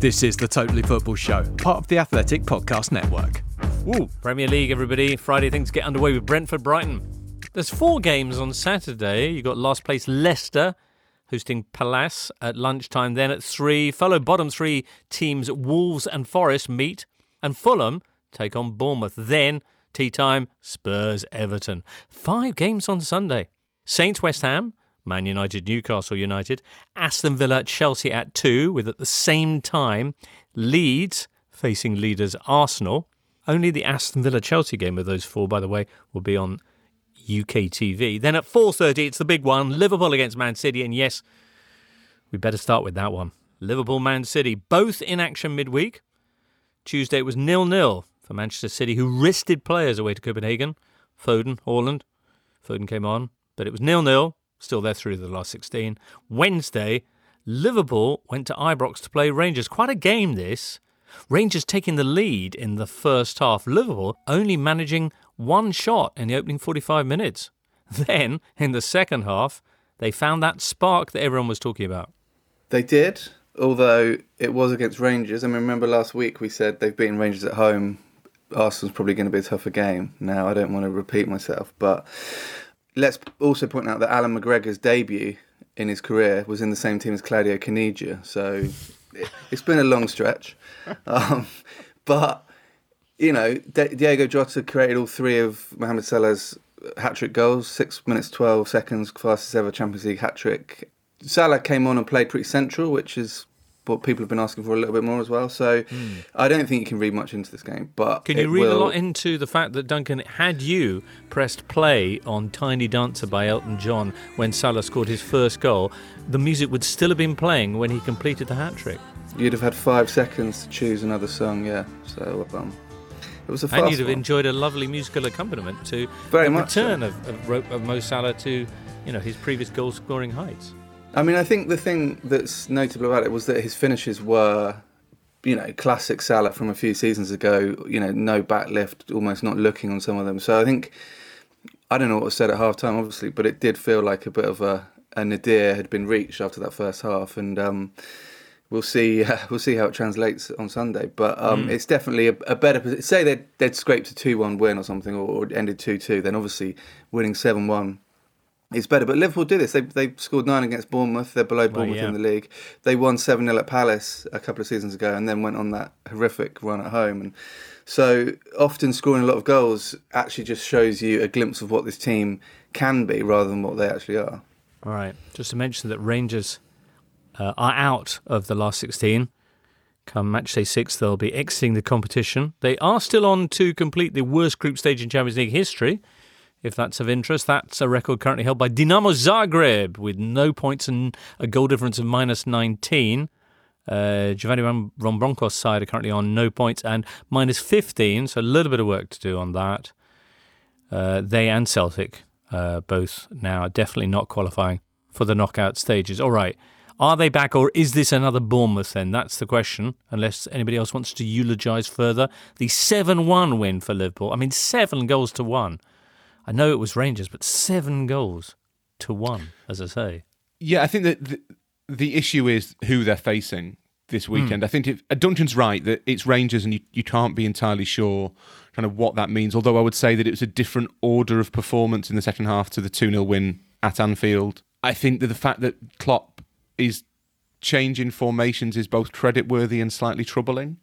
This is the Totally Football Show, part of the Athletic Podcast Network. Ooh, Premier League, everybody. Friday things get underway with Brentford Brighton. There's four games on Saturday. You've got last place Leicester hosting Palace at lunchtime. Then at three, fellow bottom three teams Wolves and Forest meet and Fulham take on Bournemouth. Then, tea time, Spurs Everton. Five games on Sunday. Saints West Ham, Man United Newcastle United, Aston Villa Chelsea at 2, with at the same time Leeds facing leaders Arsenal. Only the Aston Villa Chelsea game of those four, by the way, will be on UK TV. Then at 4:30 it's the big one, Liverpool against Man City and yes, we better start with that one. Liverpool Man City both in action midweek. Tuesday it was nil-nil for Manchester City, who rested players away to Copenhagen. Foden, Haaland. Foden came on, but it was nil-nil. Still there through the last 16. Wednesday, Liverpool went to Ibrox to play Rangers. Quite a game, this. Rangers taking the lead in the first half. Liverpool only managing one shot in the opening 45 minutes. Then, in the second half, they found that spark that everyone was talking about. They did although it was against Rangers. I mean, remember last week we said they've beaten Rangers at home. Arsenal's probably going to be a tougher game. Now, I don't want to repeat myself, but let's also point out that Allan McGregor's debut in his career was in the same team as Claudio Caniggia. So it, has been a long stretch. Um, but, you know, Diogo Jota created all three of Mohamed Salah's hat trick goals, six minutes, 12 seconds, fastest ever Champions League hat trick. Salah came on and played pretty central, which is what people have been asking for a little bit more as well. So mm. I don't think you can read much into this game. But can you read will... a lot into the fact that Duncan had you pressed play on "Tiny Dancer" by Elton John when Salah scored his first goal, the music would still have been playing when he completed the hat trick. You'd have had five seconds to choose another song, yeah. So um, it was a fast and you'd have one. enjoyed a lovely musical accompaniment to Very the much return so. of, of, of Mo Salah to you know his previous goal scoring heights. I mean, I think the thing that's notable about it was that his finishes were, you know, classic Salah from a few seasons ago. You know, no backlift, almost not looking on some of them. So I think I don't know what was said at half time, obviously, but it did feel like a bit of a, a nadir had been reached after that first half, and um, we'll see. Uh, we'll see how it translates on Sunday. But um, mm. it's definitely a, a better. Say they'd, they'd scraped a two-one win or something, or, or ended two-two, then obviously winning seven-one it's better. But Liverpool do this. They they scored nine against Bournemouth. They're below Bournemouth well, yeah. in the league. They won seven 0 at Palace a couple of seasons ago, and then went on that horrific run at home. And so often scoring a lot of goals actually just shows you a glimpse of what this team can be, rather than what they actually are. All right. Just to mention that Rangers uh, are out of the last sixteen. Come match day six, they'll be exiting the competition. They are still on to complete the worst group stage in Champions League history if that's of interest. That's a record currently held by Dinamo Zagreb with no points and a goal difference of minus 19. Uh, Giovanni Ron, Ron Bronckhorst's side are currently on no points and minus 15, so a little bit of work to do on that. Uh, they and Celtic uh, both now definitely not qualifying for the knockout stages. All right. Are they back, or is this another Bournemouth then? That's the question, unless anybody else wants to eulogise further. The 7 1 win for Liverpool. I mean, seven goals to one. I know it was Rangers, but seven goals to one, as I say. Yeah, I think that the, the issue is who they're facing this weekend. I think if, uh, Duncan's right that it's Rangers and you, you can't be entirely sure kind of what that means. Although I would say that it was a different order of performance in the second half to the 2 0 win at Anfield. I think that the fact that Klopp is changing formations is both creditworthy and slightly troubling.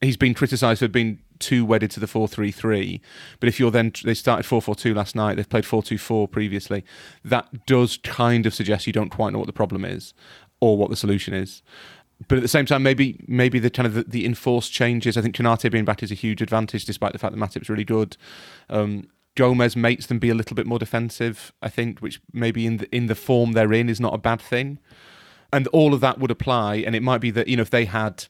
He's been criticised for being too wedded to the 4 3 3. But if you're then, they started 4 4 2 last night, they've played 4 2 4 previously. That does kind of suggest you don't quite know what the problem is or what the solution is. But at the same time, maybe maybe the kind of the, the enforced changes. I think Konate being back is a huge advantage, despite the fact that Matip's really good. Um, Gomez makes them be a little bit more defensive. I think, which maybe in the in the form they're in is not a bad thing. And all of that would apply. And it might be that you know if they had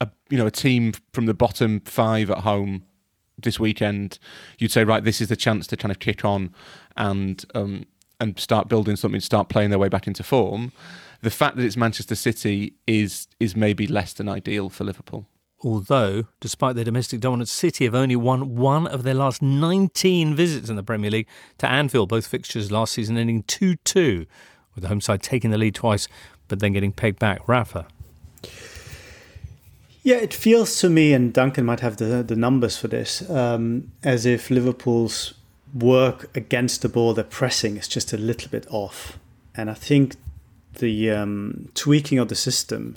a you know a team from the bottom five at home this weekend, you'd say right, this is the chance to kind of kick on and um, and start building something, start playing their way back into form. The fact that it's Manchester City is is maybe less than ideal for Liverpool. Although, despite their domestic dominance, City have only won one of their last 19 visits in the Premier League to Anfield, both fixtures last season ending 2 2, with the home side taking the lead twice, but then getting pegged back. Rafa. Yeah, it feels to me, and Duncan might have the, the numbers for this, um, as if Liverpool's work against the ball, their pressing is just a little bit off. And I think the um, tweaking of the system,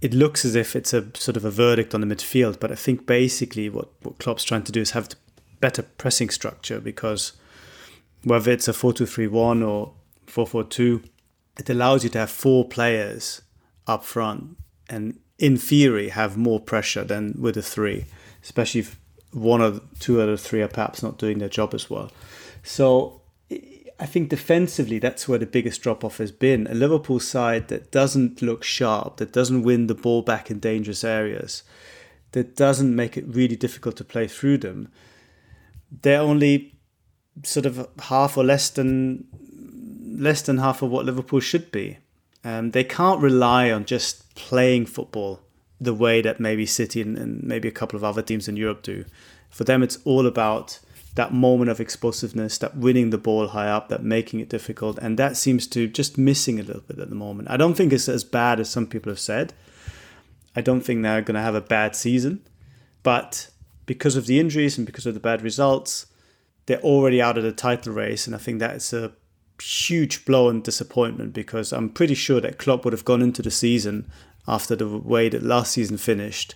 it looks as if it's a sort of a verdict on the midfield. But I think basically what, what Klopp's trying to do is have better pressing structure because whether it's a 4 2 3 1 or 4 4 2, it allows you to have four players up front and in theory have more pressure than with a three, especially if one or two out of three are perhaps not doing their job as well. So I think defensively, that's where the biggest drop off has been. A Liverpool side that doesn't look sharp, that doesn't win the ball back in dangerous areas, that doesn't make it really difficult to play through them. They're only sort of half or less than less than half of what Liverpool should be. Um, they can't rely on just playing football the way that maybe City and, and maybe a couple of other teams in Europe do. For them, it's all about that moment of explosiveness, that winning the ball high up, that making it difficult, and that seems to just missing a little bit at the moment. I don't think it's as bad as some people have said. I don't think they're going to have a bad season, but because of the injuries and because of the bad results, they're already out of the title race, and I think that's a huge blow and disappointment because I'm pretty sure that Klopp would have gone into the season after the way that last season finished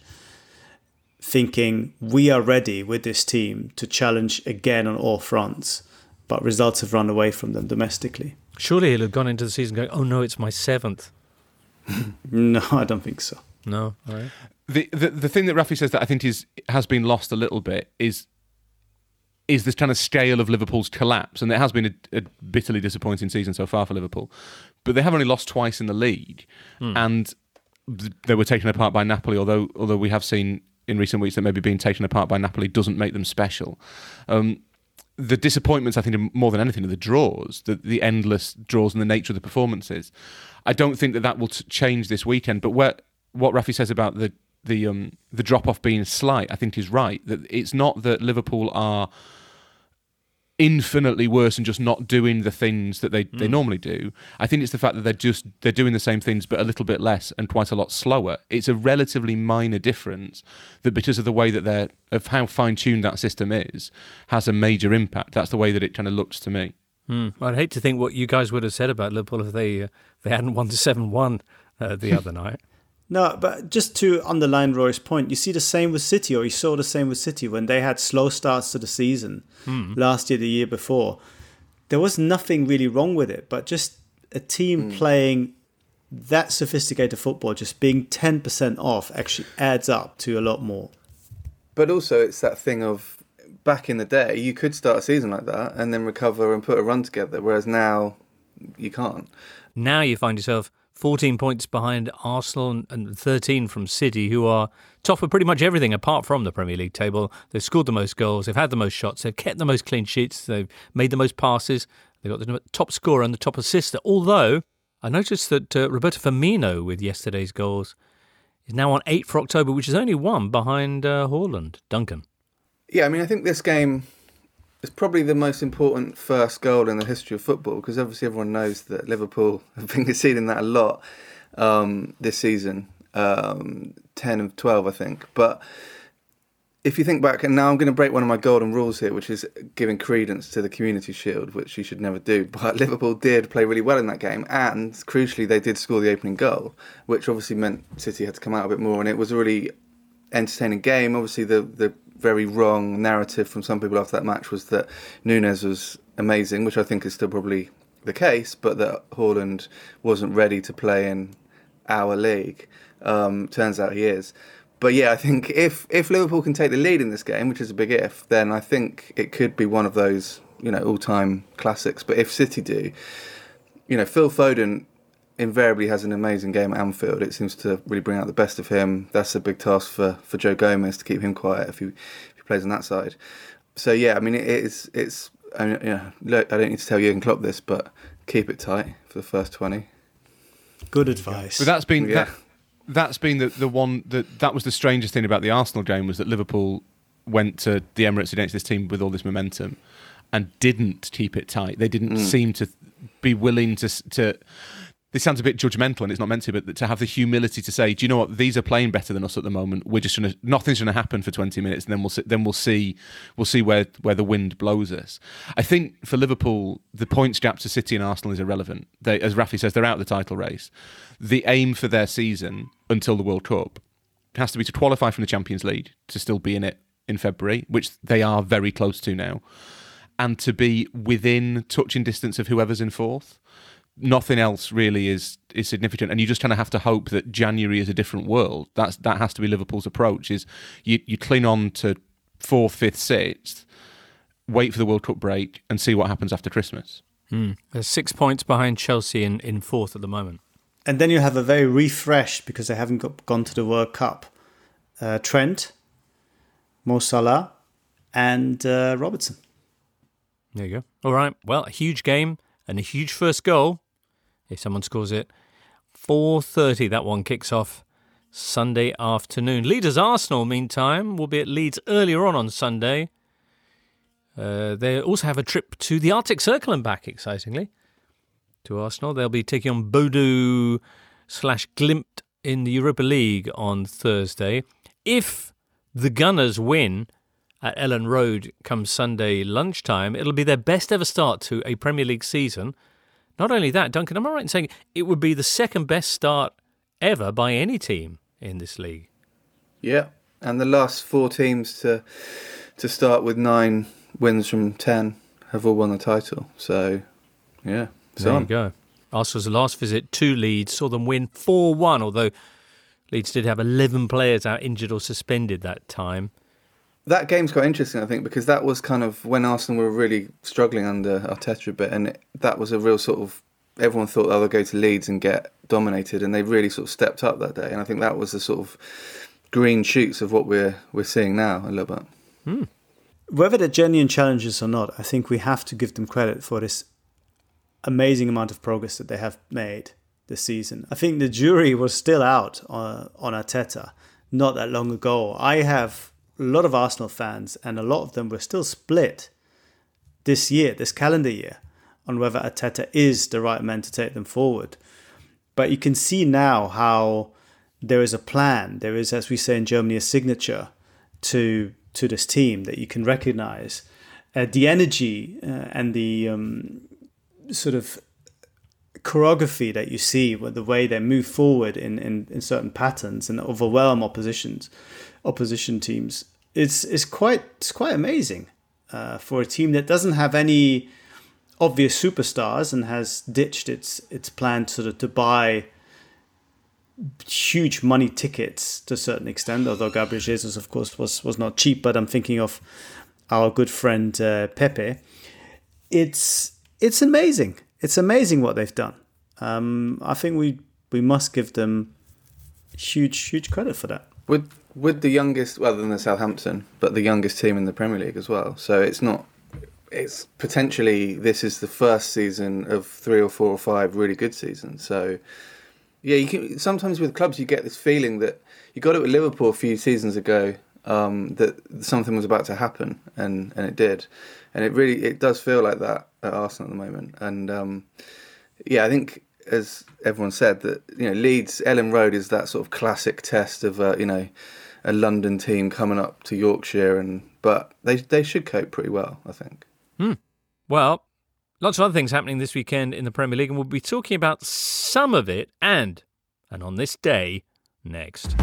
thinking we are ready with this team to challenge again on all fronts, but results have run away from them domestically. Surely he'll have gone into the season going, oh no, it's my seventh. no, I don't think so. No, all right. The, the the thing that Rafi says that I think is has been lost a little bit is is this kind of scale of Liverpool's collapse, and it has been a, a, bitterly disappointing season so far for Liverpool. But they have only lost twice in the league, Hmm. and they were taken apart by Napoli. Although although we have seen in recent weeks that maybe being taken apart by Napoli doesn't make them special. Um, the disappointments, I think, more than anything, are the draws, the, the endless draws, and the nature of the performances. I don't think that that will t- change this weekend. But where, what Rafi says about the the um, the drop off being slight, I think is right. That it's not that Liverpool are infinitely worse and just not doing the things that they, they normally do. I think it's the fact that they're just they're doing the same things but a little bit less and quite a lot slower. It's a relatively minor difference that because of the way that they're of how fine tuned that system is has a major impact. That's the way that it kind of looks to me. Hmm. I'd hate to think what you guys would have said about Liverpool if they uh, they hadn't won the seven one uh, the other night. No, but just to underline Roy's point, you see the same with City, or you saw the same with City when they had slow starts to the season hmm. last year, the year before. There was nothing really wrong with it, but just a team hmm. playing that sophisticated football, just being 10% off, actually adds up to a lot more. But also, it's that thing of back in the day, you could start a season like that and then recover and put a run together, whereas now you can't. Now you find yourself 14 points behind Arsenal and 13 from City, who are top of pretty much everything apart from the Premier League table. They've scored the most goals, they've had the most shots, they've kept the most clean sheets, they've made the most passes, they've got the top scorer and the top assister. Although I noticed that uh, Roberto Firmino, with yesterday's goals, is now on eight for October, which is only one behind uh, Haaland. Duncan. Yeah, I mean, I think this game is probably the most important first goal in the history of football because obviously everyone knows that Liverpool have been conceding that a lot um, this season, um, ten of twelve, I think. But if you think back, and now I'm going to break one of my golden rules here, which is giving credence to the Community Shield, which you should never do. But Liverpool did play really well in that game, and crucially, they did score the opening goal, which obviously meant City had to come out a bit more, and it was a really entertaining game. Obviously, the the very wrong narrative from some people after that match was that Nunez was amazing, which I think is still probably the case, but that Haaland wasn't ready to play in our league. Um, turns out he is but yeah, I think if if Liverpool can take the lead in this game, which is a big if, then I think it could be one of those you know all time classics. But if City do, you know, Phil Foden invariably has an amazing game at Anfield. It seems to really bring out the best of him. That's a big task for, for Joe Gomez to keep him quiet if he if he plays on that side. So yeah, I mean it is it's I mean, you know, look, I don't need to tell Jurgen Klopp this, but keep it tight for the first twenty. Good advice. But that's been Yeah. that, that's been the, the one that that was the strangest thing about the Arsenal game was that Liverpool went to the Emirates against this team with all this momentum and didn't keep it tight. They didn't mm. seem to be willing to to. This sounds a bit judgmental, and it's not meant to, but to have the humility to say, "Do you know what? These are playing better than us at the moment. We're just gonna nothing's gonna happen for twenty minutes, and then we'll see, then we'll see we'll see where where the wind blows us." I think for Liverpool, the points gap to City and Arsenal is irrelevant. They, as Rafi says, they're out of the title race. The aim for their season until the World Cup has to be to qualify from the Champions League to still be in it in February, which they are very close to now, and to be within touching distance of whoever's in fourth. Nothing else really is is significant, and you just kind of have to hope that January is a different world. That's that has to be Liverpool's approach. Is you you cling on to fourth, fifth, sixth, wait for the World Cup break, and see what happens after Christmas. They're six points behind Chelsea in, in fourth at the moment. And then you have a very refreshed because they haven't got, gone to the World Cup. Uh, Trent, Mo Salah, and uh, Robertson. There you go. All right. Well, a huge game and a huge first goal. If someone scores it, four thirty. That one kicks off Sunday afternoon. Leaders Arsenal, meantime, will be at Leeds earlier on on Sunday. Uh, they also have a trip to the Arctic Circle and back. Excitingly, to Arsenal, they'll be taking on Bodo slash Glimt in the Europa League on Thursday. If the Gunners win at Elland Road come Sunday lunchtime, it'll be their best ever start to a Premier League season. Not only that, Duncan, am I right in saying it would be the second best start ever by any team in this league? Yeah, and the last four teams to to start with nine wins from ten have all won the title. So, yeah, it's there on. you go. Arsenal's last visit to Leeds saw them win 4 1, although Leeds did have 11 players out injured or suspended that time. That game's quite interesting, I think, because that was kind of when Arsenal were really struggling under Arteta a bit, and it, that was a real sort of everyone thought oh, they'll go to Leeds and get dominated, and they really sort of stepped up that day, and I think that was the sort of green shoots of what we're we're seeing now a little bit. Hmm. Whether they're genuine challenges or not, I think we have to give them credit for this amazing amount of progress that they have made this season. I think the jury was still out on, on Arteta not that long ago. I have a lot of Arsenal fans, and a lot of them were still split this year, this calendar year, on whether Arteta is the right man to take them forward. But you can see now how there is a plan. There is, as we say in Germany, a signature to to this team that you can recognize. Uh, the energy uh, and the um, sort of choreography that you see with the way they move forward in, in, in certain patterns and overwhelm oppositions opposition teams it's it's quite it's quite amazing uh, for a team that doesn't have any obvious superstars and has ditched its its plan sort of to buy huge money tickets to a certain extent although Gabriel Jesus of course was was not cheap but I'm thinking of our good friend uh, Pepe it's it's amazing. It's amazing what they've done. Um, I think we we must give them huge, huge credit for that. With with the youngest, other than the Southampton, but the youngest team in the Premier League as well. So it's not. It's potentially this is the first season of three or four or five really good seasons. So yeah, you can sometimes with clubs you get this feeling that you got it with Liverpool a few seasons ago um, that something was about to happen, and and it did, and it really it does feel like that at Arsenal at the moment, and um, yeah, I think as everyone said that you know Leeds Elland Road is that sort of classic test of uh, you know a London team coming up to Yorkshire, and but they they should cope pretty well, I think. Hmm. Well, lots of other things happening this weekend in the Premier League, and we'll be talking about some of it and and on this day next.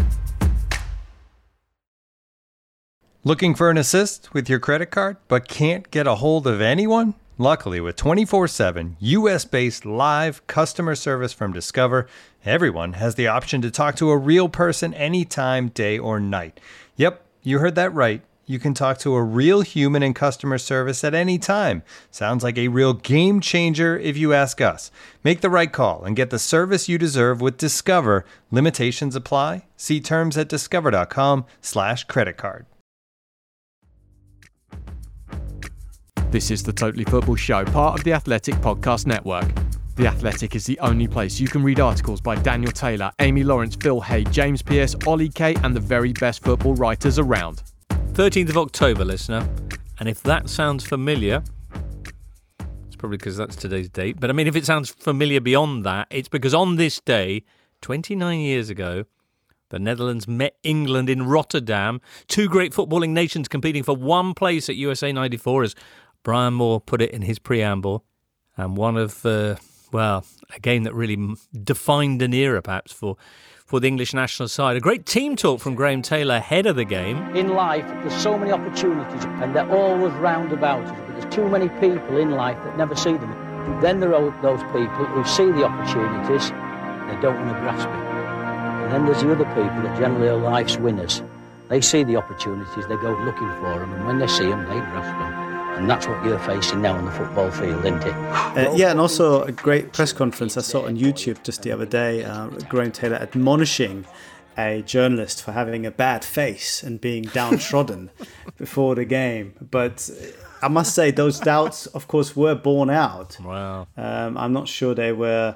Looking for an assist with your credit card but can't get a hold of anyone? Luckily, with 24 7 US based live customer service from Discover, everyone has the option to talk to a real person anytime, day or night. Yep, you heard that right. You can talk to a real human in customer service at any time. Sounds like a real game changer if you ask us. Make the right call and get the service you deserve with Discover. Limitations apply. See terms at discover.com/slash credit card. This is the Totally Football Show, part of the Athletic Podcast Network. The Athletic is the only place you can read articles by Daniel Taylor, Amy Lawrence, Phil Hay, James Pearce, Ollie Kay, and the very best football writers around. 13th of October, listener. And if that sounds familiar, it's probably because that's today's date. But I mean, if it sounds familiar beyond that, it's because on this day, 29 years ago, the Netherlands met England in Rotterdam. Two great footballing nations competing for one place at USA 94, as Brian Moore put it in his preamble, and one of, uh, well, a game that really defined an era perhaps for, for the English national side. A great team talk from Graham Taylor ahead of the game. In life, there's so many opportunities, and they're always roundabouts, but there's too many people in life that never see them. Then there are those people who see the opportunities, they don't want to grasp it. And then there's the other people that generally are life's winners. They see the opportunities, they go looking for them, and when they see them, they grasp them. And that's what you're facing now on the football field, isn't it? Uh, yeah, and also a great press conference I saw on YouTube just the other day. Uh, Graham Taylor admonishing a journalist for having a bad face and being downtrodden before the game. But I must say, those doubts, of course, were borne out. Wow. Um, I'm not sure they were.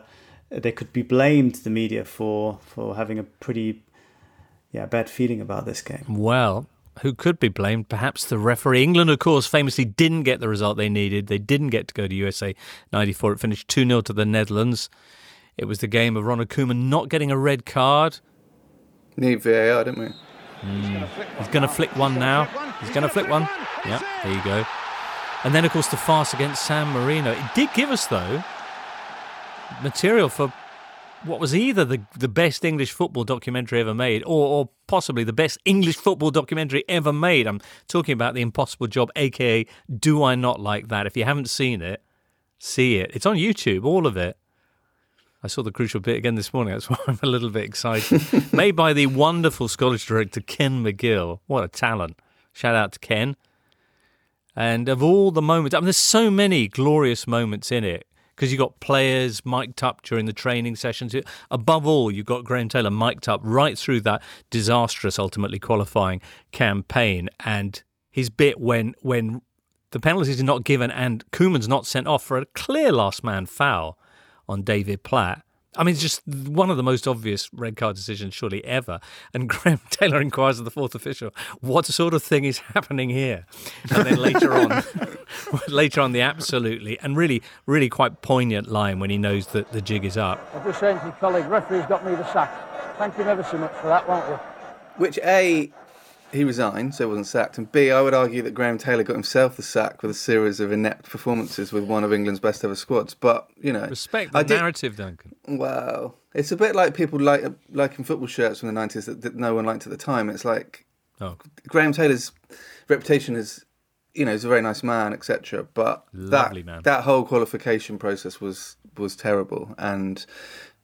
They could be blamed the media for for having a pretty yeah bad feeling about this game. Well, who could be blamed? Perhaps the referee. England, of course, famously didn't get the result they needed. They didn't get to go to USA 94. It finished 2 0 to the Netherlands. It was the game of Ronald Koeman not getting a red card. Need VAR, didn't we? Mm. He's going to flick one now. He's going to flick one. Yeah, there you go. And then, of course, the farce against San Marino. It did give us, though, material for what was either the, the best English football documentary ever made or, or possibly the best English football documentary ever made. I'm talking about The Impossible Job, aka Do I Not Like That? If you haven't seen it, see it. It's on YouTube, all of it. I saw the crucial bit again this morning. That's why I'm a little bit excited. Made by the wonderful Scottish director Ken McGill. What a talent. Shout out to Ken. And of all the moments, I mean, there's so many glorious moments in it because you've got players mic'd up during the training sessions. Above all, you've got Graham Taylor mic'd up right through that disastrous, ultimately qualifying campaign. And his bit when when the penalties are not given and Koeman's not sent off for a clear last man foul on David Platt. I mean, it's just one of the most obvious red card decisions, surely ever. And Graham Taylor inquires of the fourth official, "What sort of thing is happening here?" And then later on, later on, the absolutely and really, really quite poignant line when he knows that the jig is up. I'm just saying to your colleague, referee's got me the sack. Thank you ever so much for that, won't you? Which a he resigned, so he wasn't sacked, and B, I would argue that Graham Taylor got himself the sack with a series of inept performances with one of England's best ever squads. But you know, respect the I did- narrative, Duncan. Well, it's a bit like people like liking football shirts from the nineties that, that no one liked at the time. It's like Oh, Graham Taylor's reputation is, you know, he's a very nice man, etc. But Lovely that man. that whole qualification process was was terrible, and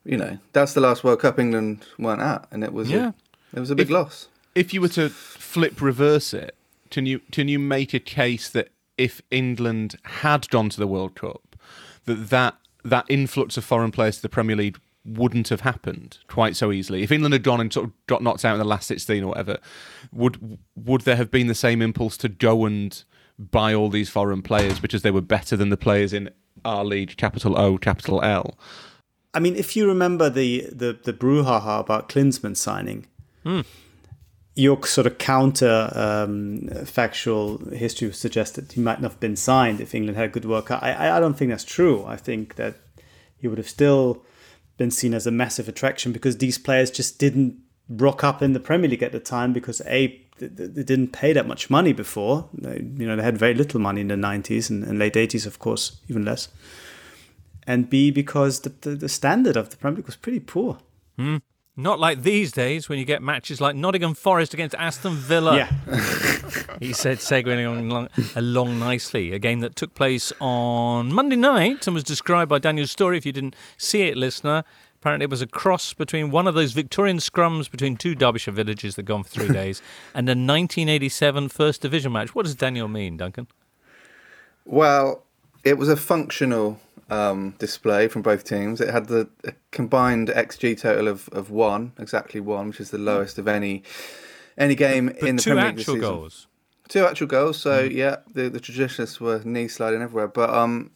you know that's the last World Cup England weren't at, and it was Yeah. a, it was a big If- loss. If you were to flip reverse it, can you can you make a case that if England had gone to the World Cup, that that, that influx of foreign players to the Premier League wouldn't have happened quite so easily. If England had gone and sort of got knocked out in the last 16 or whatever, would would there have been the same impulse to go and buy all these foreign players because they were better than the players in our league, capital O, capital L? I mean, if you remember the the, the brouhaha about Klinsmann signing, hmm. Your sort of counter um, factual history would suggest that he might not have been signed if England had a good work. I, I don't think that's true. I think that he would have still been seen as a massive attraction because these players just didn't rock up in the Premier League at the time because a th- th- they didn't pay that much money before. They, you know, they had very little money in the nineties and, and late eighties, of course, even less. And B because the, the the standard of the Premier League was pretty poor. Not like these days when you get matches like Nottingham Forest against Aston Villa. Yeah. He said, segueing along, along nicely. A game that took place on Monday night and was described by Daniel Storey. If you didn't see it, listener, apparently it was a cross between one of those Victorian scrums between two Derbyshire villages that gone for three days and a 1987 First Division match. What does Daniel mean, Duncan? Well, it was a functional um, display from both teams. It had the a combined XG total of, of one, exactly one, which is the lowest of any any game But in the two Premier League actual goals. Two actual goals. So yeah, the the traditionalists were knee sliding everywhere. But um,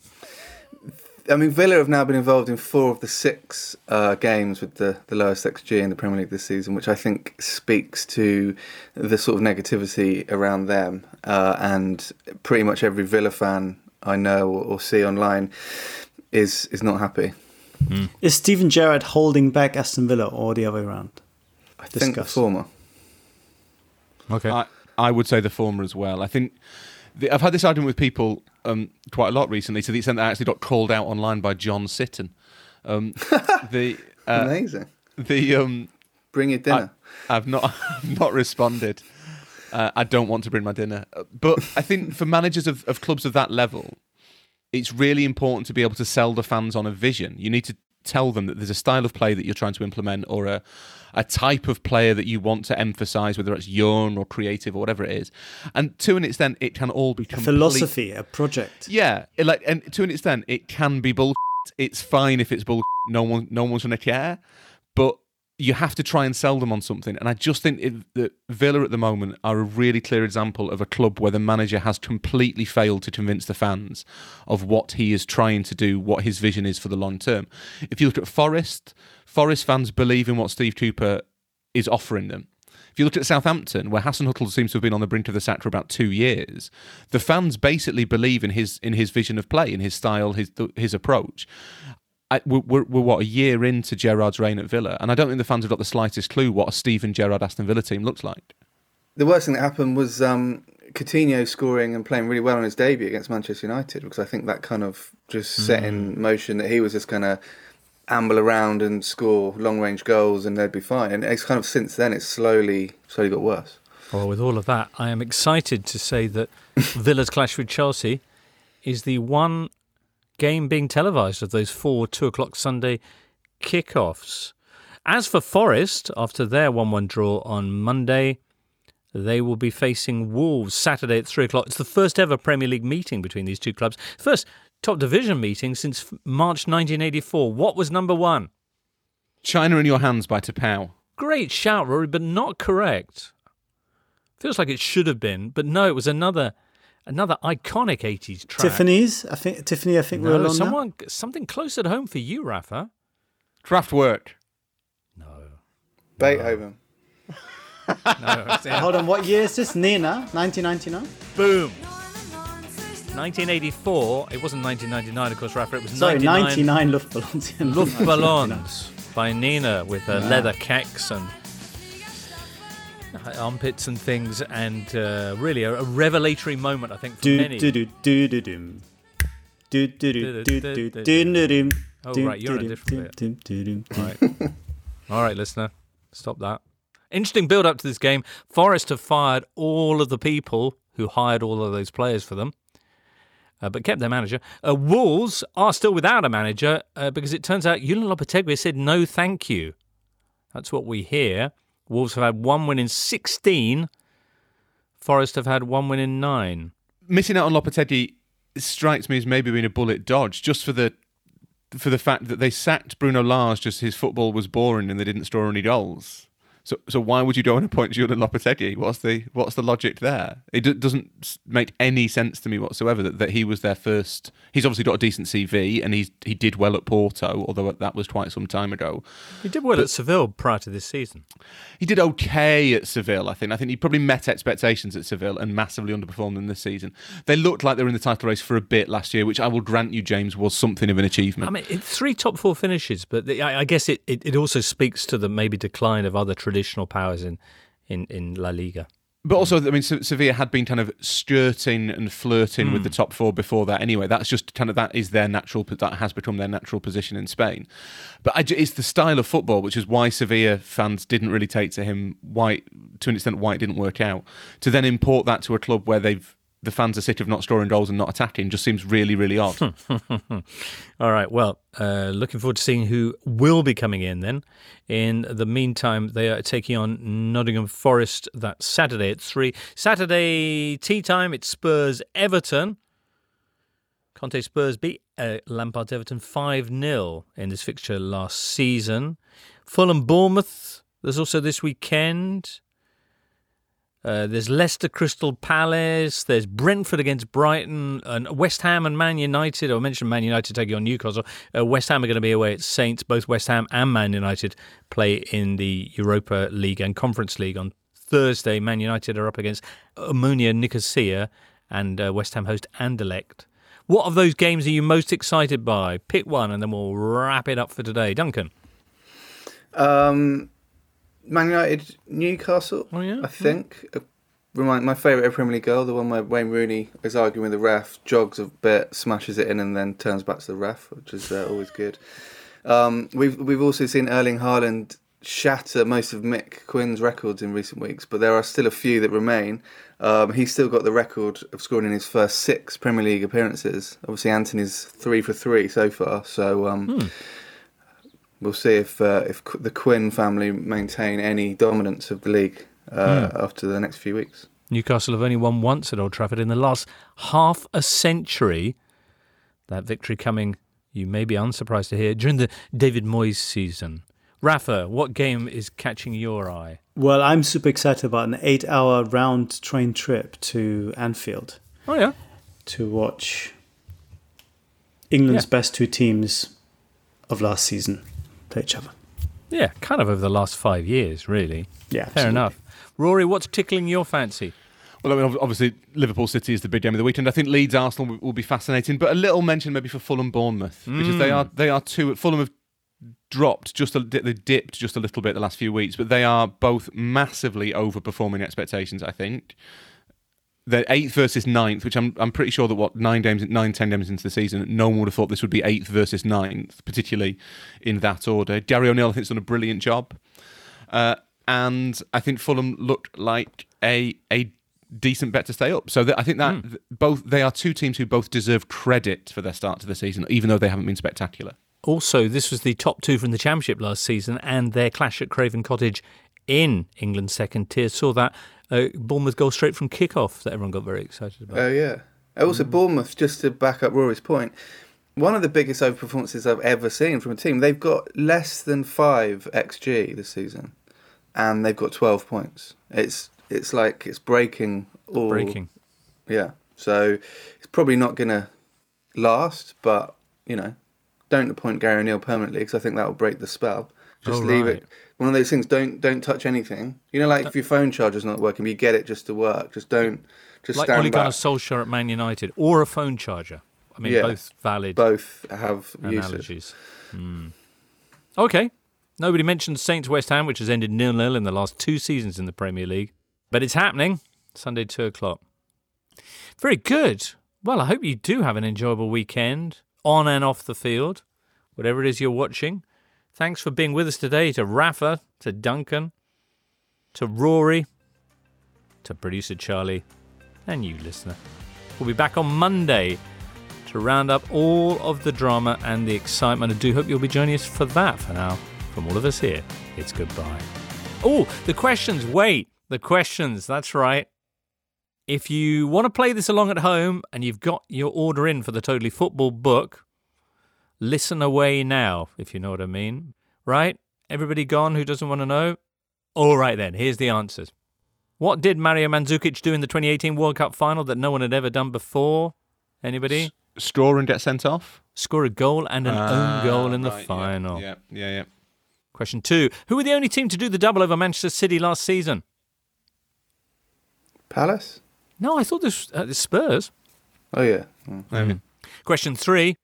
I mean, Villa have now been involved in four of the six uh, games with the, the lowest XG in the Premier League this season, which I think speaks to the sort of negativity around them. Uh, and pretty much every Villa fan I know or, or see online is is not happy. Is Steven Gerrard holding back Aston Villa or the other way around? I think the former. Okay. I, I would say the former as well. I think the, I've had this argument with people um, quite a lot recently, to the extent that I actually got called out online by John Sitton. Um, the uh, Amazing. the um, Bring your dinner. I, I've not I've not responded. Uh, I don't want to bring my dinner, but I think for managers of, of clubs of that level, it's really important to be able to sell the fans on a vision. You need to tell them that there's a style of play that you're trying to implement, or a a type of player that you want to emphasize, whether it's young or creative or whatever it is. And to an extent, it can all be A philosophy, a project. yeah, it like and to an extent, it can be bull. It's fine if it's bull. No one, no one's gonna care, but you have to try and sell them on something. And I just think it, that Villa at the moment are a really clear example of a club where the manager has completely failed to convince the fans of what he is trying to do, what his vision is for the long term. If you look at Forest, Forest fans believe in what Steve Cooper is offering them. If you look at Southampton, where Hasenhüttl seems to have been on the brink of the sack for about two years, the fans basically believe in his in his vision of play, in his style, his his approach. I, we're, we're, we're what a year into Gerrard's reign at Villa, and I don't think the fans have got the slightest clue what a Steven Gerrard Aston Villa team looks like. The worst thing that happened was um, Coutinho scoring and playing really well on his debut against Manchester United because I think that kind of just set in motion that he was just going to amble around and score long range goals and they'd be fine. And it's kind of since then it's slowly slowly got worse. Well, with all of that, I am excited to say that Villa's clash with Chelsea is the one game being televised of those four two o'clock Sunday kickoffs. As for Forest, after their 1 1 draw on Monday, they will be facing Wolves Saturday at 3 o'clock. It's the first ever Premier League meeting between these two clubs. First top division meeting since March 1984. What was number one? China in Your Hands by T'Pau. Great shout, Rory, but not correct. Feels like it should have been, but no, it was another another iconic 80s track. Tiffany's, I think Tiffany. I think we're No, along now. someone something close at home for you, Rafa. Kraftwerk. No. Beethoven. No. Hold on, what year is this? Nena, 1999. Boom. 1984. It wasn't 1999, of course, Rafa. It was Sorry, 99 99 Luftballons. yeah, Luftballons by Nena with her leather kecks and armpits and things, and uh, really a, a revelatory moment, I think, for Do many. do do do do dum. Do do do do do do do dum. Oh, right, you're on a different bit. Right. All right, listener, stop that. Interesting build up to this game. Forest have fired all of the people who hired all of those players for them, uh, but kept their manager. Uh, Wolves are still without a manager uh, because it turns out Julian Lopetegui said no thank you. That's what we hear. Wolves have had one win in 16. Forest have had one win in nine. Missing out on Lopetegui strikes me as maybe being a bullet dodge, just for the for the fact that they sacked Bruno Lage just his football was boring and they didn't score any goals. So, so why would you go and appoint Julian Lopetegui? What's the what's the logic there? It d- doesn't make any sense to me whatsoever that, that he was their first. He's obviously got a decent CV and he's he did well at Porto, although that was quite some time ago. He did well but, at Seville prior to this season. He did okay at Seville, I think. I think he probably met expectations at Seville and massively underperformed in this season. They looked like they were in the title race for a bit last year, which I will grant you, James, was something of an achievement. I mean, three top four finishes, but the, I, I, guess it, it, it also speaks to the maybe decline of other traditional powers in, in, in La Liga. But also, I mean, Sevilla had been kind of skirting and flirting mm. with the hmm. top four before that. Anyway, that's just kind of that is their natural that has become their natural position in Spain. But I, it's the style of football, which is why Sevilla fans didn't really take to him. Why, to an extent, why it didn't work out. To then import that to a club where they've the fans are sick of not scoring goals and not attacking just seems really, really odd. All right. Well, uh, looking forward to seeing who will be coming in then. In the meantime, they are taking on Nottingham Forest that Saturday at 3. Saturday tea time, it's Spurs Everton. Conte Spurs beat uh, Lampard Everton 5 0 in this fixture last season. Fulham Bournemouth, there's also this weekend. Uh, there's Leicester Crystal Palace. There's Brentford against Brighton. And West Ham and Man United. I mentioned Man United taking on Newcastle. Uh, West Ham are going to be away at Saints. Both West Ham and Man United play in the Europa League and Conference League on Thursday. Man United are up against Omonia Nicosia and uh, West Ham host Anderlecht. What of those games are you most excited by? Pick one and then we'll wrap it up for today. Duncan. Um, Man United, Newcastle. Oh yeah, I think. Yeah. Remind my favourite Premier League goal, the one where Wayne Rooney is arguing with the ref, jogs a bit, smashes it in, and then turns back to the ref, which is uh, always good. Um, we've we've also seen Erling Haaland shatter most of Mick Quinn's records in recent weeks, but there are still a few that remain. Um, he's still got the record of scoring in his first six Premier League appearances. Obviously, Antony's three for three so far. So um, hmm. We'll see if uh, if the Quinn family maintain any dominance of the league uh, mm. after the next few weeks. Newcastle have only won once at Old Trafford in the last half a century. That victory coming, you may be unsurprised to hear, during the David Moyes season. Rafa, what game is catching your eye? Well, I'm super excited about an eight hour round train trip to Anfield. Oh, yeah. To watch England's yeah. best two teams of last season to each other. Yeah, kind of over the last five years, really. Yeah, fair enough. Rory, what's tickling your fancy? Well, I mean, obviously, Liverpool City is the big game of the weekend. I think Leeds Arsenal will be fascinating, but a little mention maybe for Fulham Bournemouth mm. because they are they are two. Fulham have dropped just a, they dipped just a little bit the last few weeks, but they are both massively overperforming expectations. I think they're eighth versus ninth, which I'm I'm pretty sure that what nine games, nine ten games into the season, no one would have thought this would be eighth versus ninth, particularly in that order. Gary O'Neill, I think, has done a brilliant job, uh, and I think Fulham looked like a a decent bet to stay up. So I think that mm. both they are two teams who both deserve credit for their start to the season, even though they haven't been spectacular. Also, this was the top two from the Championship last season, and their clash at Craven Cottage in England's second tier saw that uh, Bournemouth goal straight from kick-off that everyone got very excited about. Oh yeah. Also, mm. Bournemouth, just to back up Rory's point, one of the biggest overperformances I've ever seen from a team. They've got less than five xG this season, and they've got twelve points. It's it's like it's breaking all. Breaking. Yeah. So it's probably not going to last, but you know, don't appoint Gary O'Neill permanently because I think that will break the spell. Just oh, leave right. it one of those things. Don't don't touch anything. You know, like if your phone charger's not working, you get it just to work. Just don't. Just like stand Ole Gunnar. Solskjaer at Man United, or a phone charger. I mean, yeah, both valid. Both have analogies. Hmm. Okay. Nobody mentioned Saints West Ham, which has ended nil nil in the last two seasons in the Premier League, but it's happening Sunday two o'clock. Very good. Well, I hope you do have an enjoyable weekend on and off the field, whatever it is you're watching. Thanks for being with us today to Rafa, to Duncan, to Rory, to producer Charlie, and you, listener. We'll be back on Monday to round up all of the drama and the excitement. I do hope you'll be joining us for that. For now, from all of us here, it's goodbye. Oh, the questions. Wait, the questions. That's right. If you want to play this along at home and you've got your order in for the Totally Football book, listen away now, if you know what I mean. Right? Everybody gone who doesn't want to know? All right then, here's the answers. What did Mario Mandzukic do in the 2018 World Cup final that no one had ever done before? Anybody? Score and get sent off. Score a goal and an Ah, own goal in the right, yeah, final. Yeah, yeah, yeah. Question two Who were the only team to do the double over Manchester City last season? Palace? No, I thought this uh, the Spurs. Oh, yeah. Um, Question three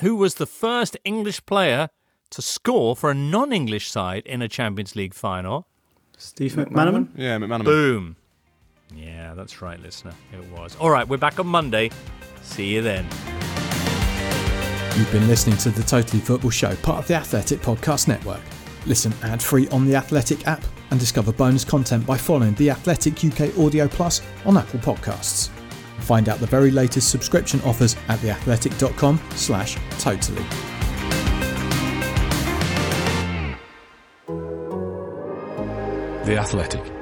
Who was the first English player to score for a non English side in a Champions League final? Steve McManaman? McManaman? Yeah, McManaman. Boom. Yeah, that's right, listener. It was. All right, we're back on Monday. See you then. You've been listening to the Totally Football Show, part of the Athletic Podcast Network. Listen ad free on the Athletic app and discover bonus content by following the Athletic UK Audio Plus on Apple Podcasts. Find out the very latest subscription offers at theathletic.com slash totally. The Athletic.